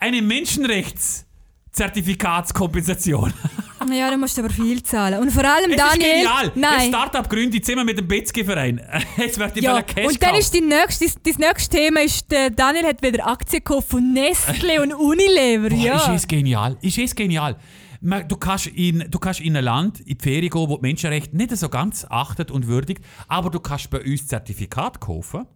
Eine Menschenrechtszertifikatskompensation. <laughs> Ja, da musst du aber viel zahlen. Und vor allem, Es Daniel... ist genial! Ein Nein. Startup gründet zusammen mit dem Betzke-Verein. Jetzt <laughs> wird die Ja, Cash und dann ist die nächste, das, nächste Thema ist, der Daniel hat wieder Aktien gekauft von Nestle und <laughs> Unilever. Boah, ja. Ist es genial? Ist es genial? Du, kannst in, du kannst in ein Land, in die Ferien gehen, wo die Menschenrechte nicht so ganz achtet und würdigt, aber du kannst bei uns Zertifikat kaufen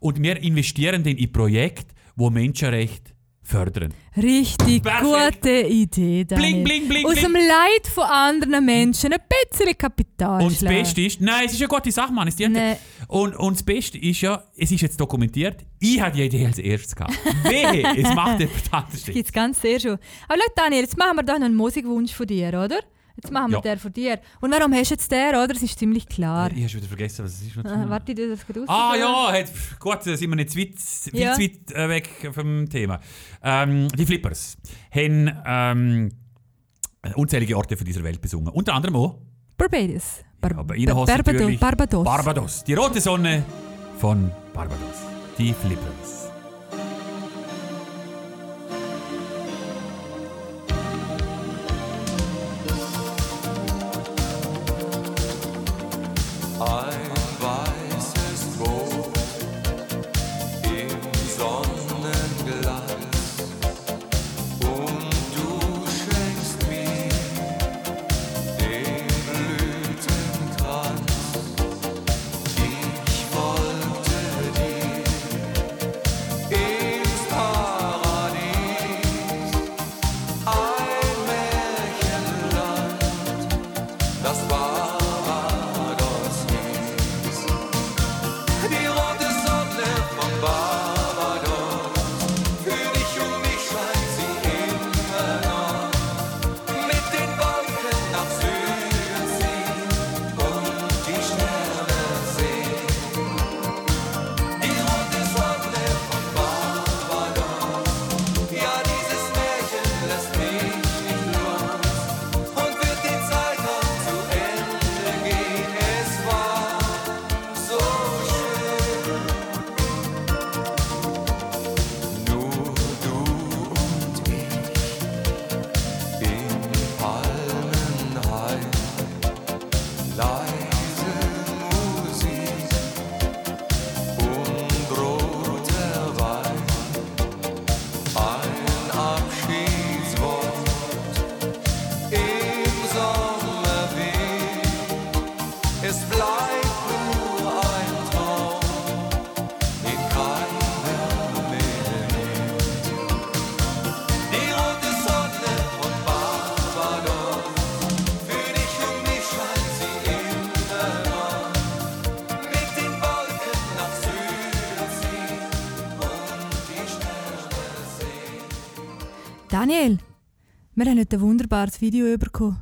und wir investieren dann in Projekte, wo Menschenrechte fördern. Richtig Perfekt. gute Idee, Daniel. bling, bling, Aus bling. dem Leid von anderen Menschen ein bisschen Kapital Und das. Beste ist, nein, es ist eine gute Sache, Mann. Es Nee. und, und das Beste ist ja, es ist jetzt dokumentiert, ich hatte die Idee als erstes gehabt. <laughs> Wehe, es macht jemand anderes. Gibt's ganz sehr schon. Aber schau, Daniel, jetzt machen wir doch noch einen Musikwunsch von dir, oder? Jetzt machen wir Ja. den von dir. Und warum hast du jetzt den, oder? Es ist ziemlich klar. Ich habe schon wieder vergessen, was es ist. Ah, warte, ich das gerade Ah ja, hat, gut, da sind wir nicht zu weit, viel Ja. zu weit äh, weg vom Thema. Ähm, die Flippers haben ähm, unzählige Orte von dieser Welt besungen. Unter anderem auch Barbados. Bar heißt es Barbados. Barbados. Barbados. Die rote Sonne von Barbados. Die Flippers. Daniel, wir haben heute ein wunderbares Video bekommen.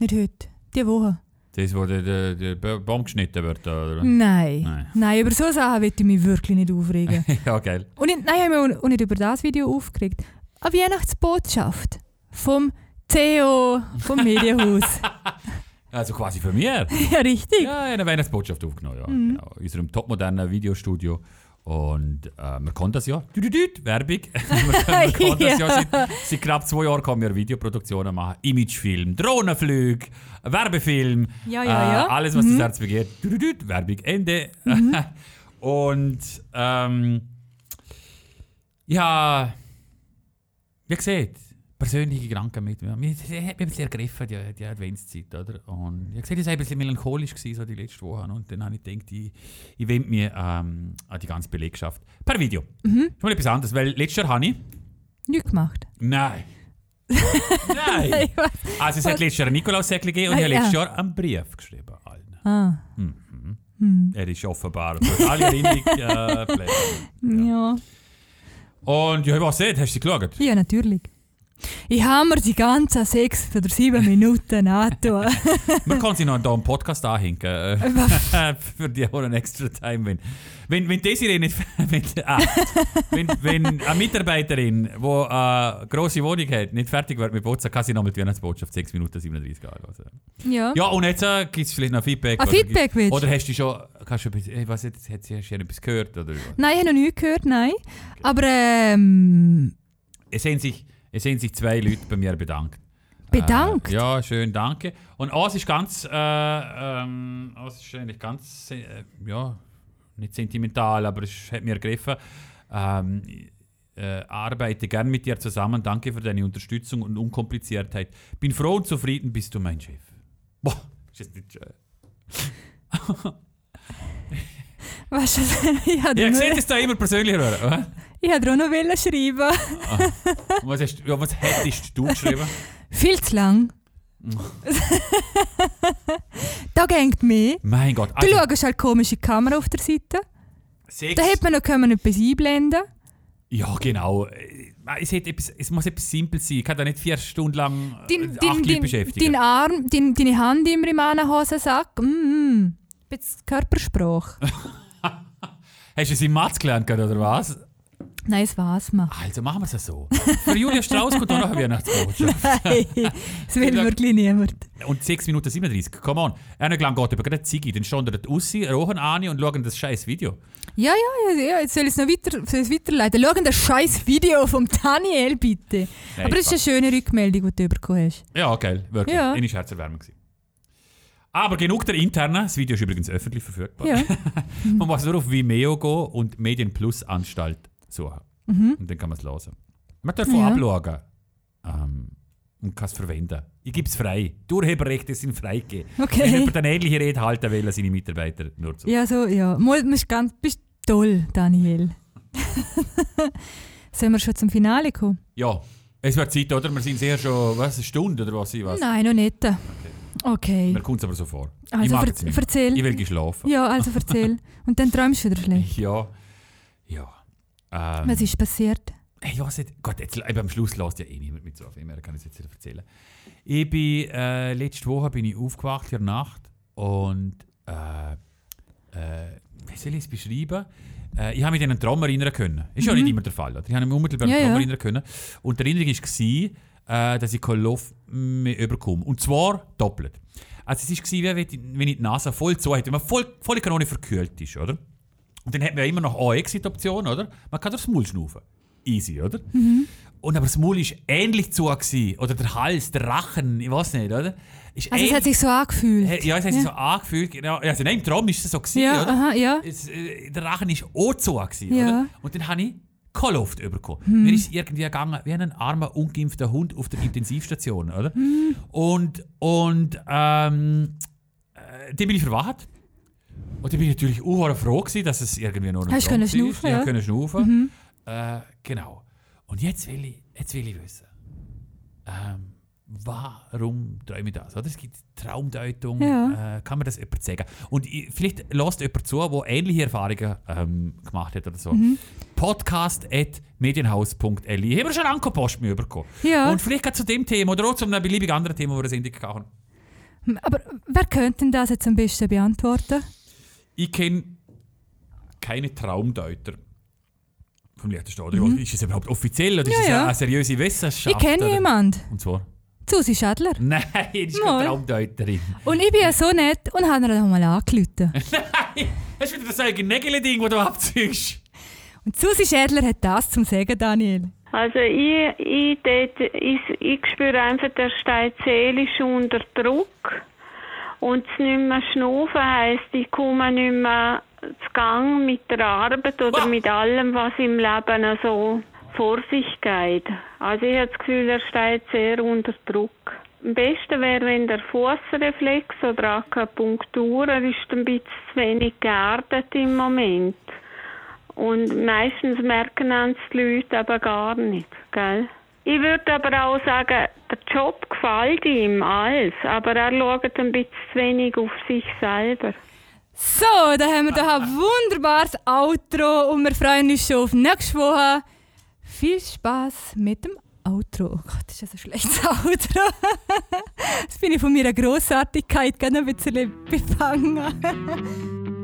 Nicht heute, die Woche. Das, wo der, der, der Ba- Baum geschnitten wird, oder? Nein. Nein. Nein. über so Sachen will ich mich wirklich nicht aufregen. <laughs> ja, geil. und ich, nein, ich habe mich auch nicht über das Video aufgeregt. Eine Weihnachtsbotschaft vom Theo vom Medienhaus. <laughs> <laughs> Also quasi für mir. ja, richtig. Ja, eine Weihnachtsbotschaft aufgenommen, ja. Genau. In unserem topmodernen Videostudio. Und äh, man kann das ja. Werbung. <laughs> man, <laughs> kann, das ja seit, seit knapp zwei Jahren kann wir Videoproduktionen machen. Imagefilm, Drohnenflüge, Werbefilm. Ja, ja, ja. Alles, was das Herz begehrt. Werbung, Ende. <laughs> Und ähm, ja, wie gesagt, persönliche Gedanken mit mir. Hat mich ein bisschen ergriffen, die, die Adventszeit. Oder? Und ich habe gesagt, ich war ein bisschen melancholisch gewesen, so die letzten Wochen. Und dann habe ich gedacht, ich, ich wende mich ähm, an die ganze Belegschaft per Video. Mhm. Schon mal etwas anderes, weil letztes Jahr habe ich. Nichts gemacht. Nein. <laughs> Nein! Ich. Also, es hat letztes Jahr ein Nikolaussäckchen gegeben und ich Ah, habe letztes ja. Jahr einen Brief geschrieben. Allen. Ah, Er ist offenbar für alle Erinnerungen äh, <laughs> pflegen. ja. Und ja, was nicht? Hast du sie geschaut? Ja, natürlich. Ich habe mir die ganzen sechs oder sieben Minuten angetan. <laughs> Man kann sich noch da einen Podcast anhinken. Äh, <laughs> für die auch einen extra Time. Wenn, wenn, wenn Desiree nicht. <laughs> Wenn, ah, wenn, wenn eine Mitarbeiterin, die eine grosse Wohnung hat, nicht fertig wird mit Putzen, kann sie noch mit der Weihnachtsbotschaft 6 Minuten 37 anhören. ja. Ja, und jetzt äh, gibt es vielleicht noch Feedback. Ah, oder Feedback du? Oder hast du schon. Kannst du, etwas- ey, was, jetzt, sie, hast du etwas gehört? Oder? Nein, ich habe noch nichts gehört, nein. Aber ähm, Es haben sich, es haben sich zwei Leute bei mir bedankt. Bedankt? Äh, ja, schön, danke. Und eins ist ganz, äh, ähm, eins ist eigentlich ganz, äh, ja, nicht sentimental, aber es hat mir ergriffen. Ähm, äh, arbeite gern mit dir zusammen. Danke für deine Unterstützung und Unkompliziertheit. Bin froh und zufrieden, bist du mein Chef. Boah, ist das nicht schön? <laughs> du, ich hätte Ja, dir ich sehe das da immer persönlich hören. oder? Ich hätte auch noch wollen schreiben. Und Was, hast, ja, was hättest du geschrieben? <laughs> Viel zu lang. <laughs> da gängt mehr. mein Gott. Du also, schaust halt komische Kamera auf der Seite. Sex- Da hätte man noch können etwas einblenden Ja, genau. Äh, Es, etwas, es muss etwas simpel sein. Ich kann da nicht vier Stunden lang äh, Dein, acht dein, Leute dein, beschäftigen. dein Arm, dein, deine Hand immer im Hosensack. Mm, mm. Bisschen Körpersprache. <laughs> Hast du es im Matz gelernt oder was? Nein, das weiß man. Also machen wir es so. Für Julia Strauss kommt auch noch eine Weihnachtsbotschaft. <laughs> Nein, das will wirklich niemand. Und 6 Minuten 37, come on. Einer lang geht über gerade Ziggy, dann stehen dort Ussi, rochen an und schauen das scheiß Video. Ja, ja, ja, jetzt soll ich es noch weiter, soll es weiterleiten. Schau das scheiß Video vom Daniel, bitte. Nein, Aber das ist eine schöne Rückmeldung, die du bekommen hast. Ja, geil, wirklich. Ja. Eine Scherzerwärmung gewesen. Aber genug der internen, das Video ist übrigens öffentlich verfügbar. Ja. <laughs> Man muss nur auf Vimeo gehen und Medien Plus Anstalt suchen. Und dann kann man es hören. Man darf Mhm. Ja. abschauen ähm, und kann es verwenden. Ich gebe es frei. Die Urheberrechte sind freigegeben. <laughs> Okay. Wenn jemand eine ähnliche Rede halten will, seine Mitarbeiter nur zu. Ja, so, ja. Mal, du bist, ganz, bist toll, Daniel. <laughs> Sollen wir schon zum Finale kommen? Ja, es wird Zeit, oder? Wir sind sehr schon, was, eine Stunde oder was ich was. Nein, noch nicht. Okay. Mir kommt es aber so vor. ich Also mag ver erzähl. Ich will gehen schlafen. Ja, also erzähl. <laughs> Und dann träumst du wieder schlecht. Ja. Ja. Ähm, Was ist passiert? Ich weiß nicht. Gott, jetzt, eben am Schluss lässt ja eh niemand mit so viel mehr. Kann ich es jetzt nicht erzählen. Ich bin, äh, letzte Woche bin ich aufgewacht in der Nacht und äh, äh, wie soll ich es beschreiben? Äh, ich habe mich an einen Traum erinnern können. Ist ja nicht immer der Fall. Oder? Ich habe mich unmittelbar an einen Mhm. Ja, Traum ja. erinnern können. Und die Erinnerung war, äh, dass ich kein Luft mehr überkomme. Und zwar doppelt. Also es war, wie wenn ich- wenn ich die Nase voll zu hätte, wenn man voll, volle Kanone verkühlt ist, oder? Und dann hat man ja immer noch eine Exit-Option, oder? Man kann durchs Maul schnaufen. Easy, oder? Und aber das Maul war ähnlich zu. Gewesen. Oder der Hals, der Rachen, ich weiß nicht, oder? Ist Also es hat sich so angefühlt. Ja, es hat sich so angefühlt. Genau. Also nein, im Traum ist es so gewesen, ja, oder? aha, ja. Es, äh, der Rachen ist auch zu. Gewesen, Ja. oder? Und dann habe ich keine Luft bekommen. Mir ist irgendwie gegangen wie ein armer, ungeimpfter Hund auf der Intensivstation, oder? Und, und ähm, äh, dann bin ich verwacht. Und bin ich natürlich auch froh gewesen, dass es irgendwie noch Hast können war. schnaufen, Ja? Mhm. können schnaufen. Äh, genau. Und jetzt will ich, jetzt will ich wissen, ähm, warum träume ich das? Oder? Es gibt Traumdeutung, Ja. äh, kann man das jemand sagen? Und ich, vielleicht lässt jemand zu, der ähnliche Erfahrungen ähm, gemacht hat oder so. Mhm. Podcast.medienhaus.li. Ich habe schon lange Post mehr bekommen. Ja. Und vielleicht gerade zu dem Thema oder auch zu einem beliebigen anderen Thema, wo wir Sendung haben. Aber wer könnte denn das jetzt am besten beantworten? Ich kenne keine Traumdeuter vom Liechtenstein. Mhm. Ist es überhaupt offiziell oder ist Ja, es ja. eine seriöse Wissenschaft? Ich kenne jemanden. Und zwar? Susi Schädler. <laughs> Nein, das ist keine Traumdeuterin. Und ich bin ja so nett und habe ihr dann mal angerufen. <laughs> Nein, das ist wieder das eigene Nägel-Ding, das du abziehst. Und Susi Schädler hat das zum Sagen, Daniel. Also ich, ich, dort, ich, ich spüre einfach, der steht seelisch unter Druck. Und das nicht mehr schnaufen heisst, ich komme nicht mehr zu Gang mit der Arbeit oder mit allem, was im Leben so vor sich geht. Also ich habe das Gefühl, er steht sehr unter Druck. Am besten wäre, wenn der Fußreflex oder Akupunktur, er ist ein bisschen zu wenig geerdet im Moment. Und meistens merken uns die Leute aber gar nicht, gell? Ich würde aber auch sagen, der Job gefällt ihm alles, aber er schaut ein bisschen zu wenig auf sich selber. So, da haben wir da ein wunderbares Outro und wir freuen uns schon auf nächste Woche. Viel Spaß mit dem Outro. Oh Gott, das ist ein schlechtes <laughs> Outro. Jetzt bin ich von meiner Grossartigkeit gerne ein bisschen befangen. <laughs>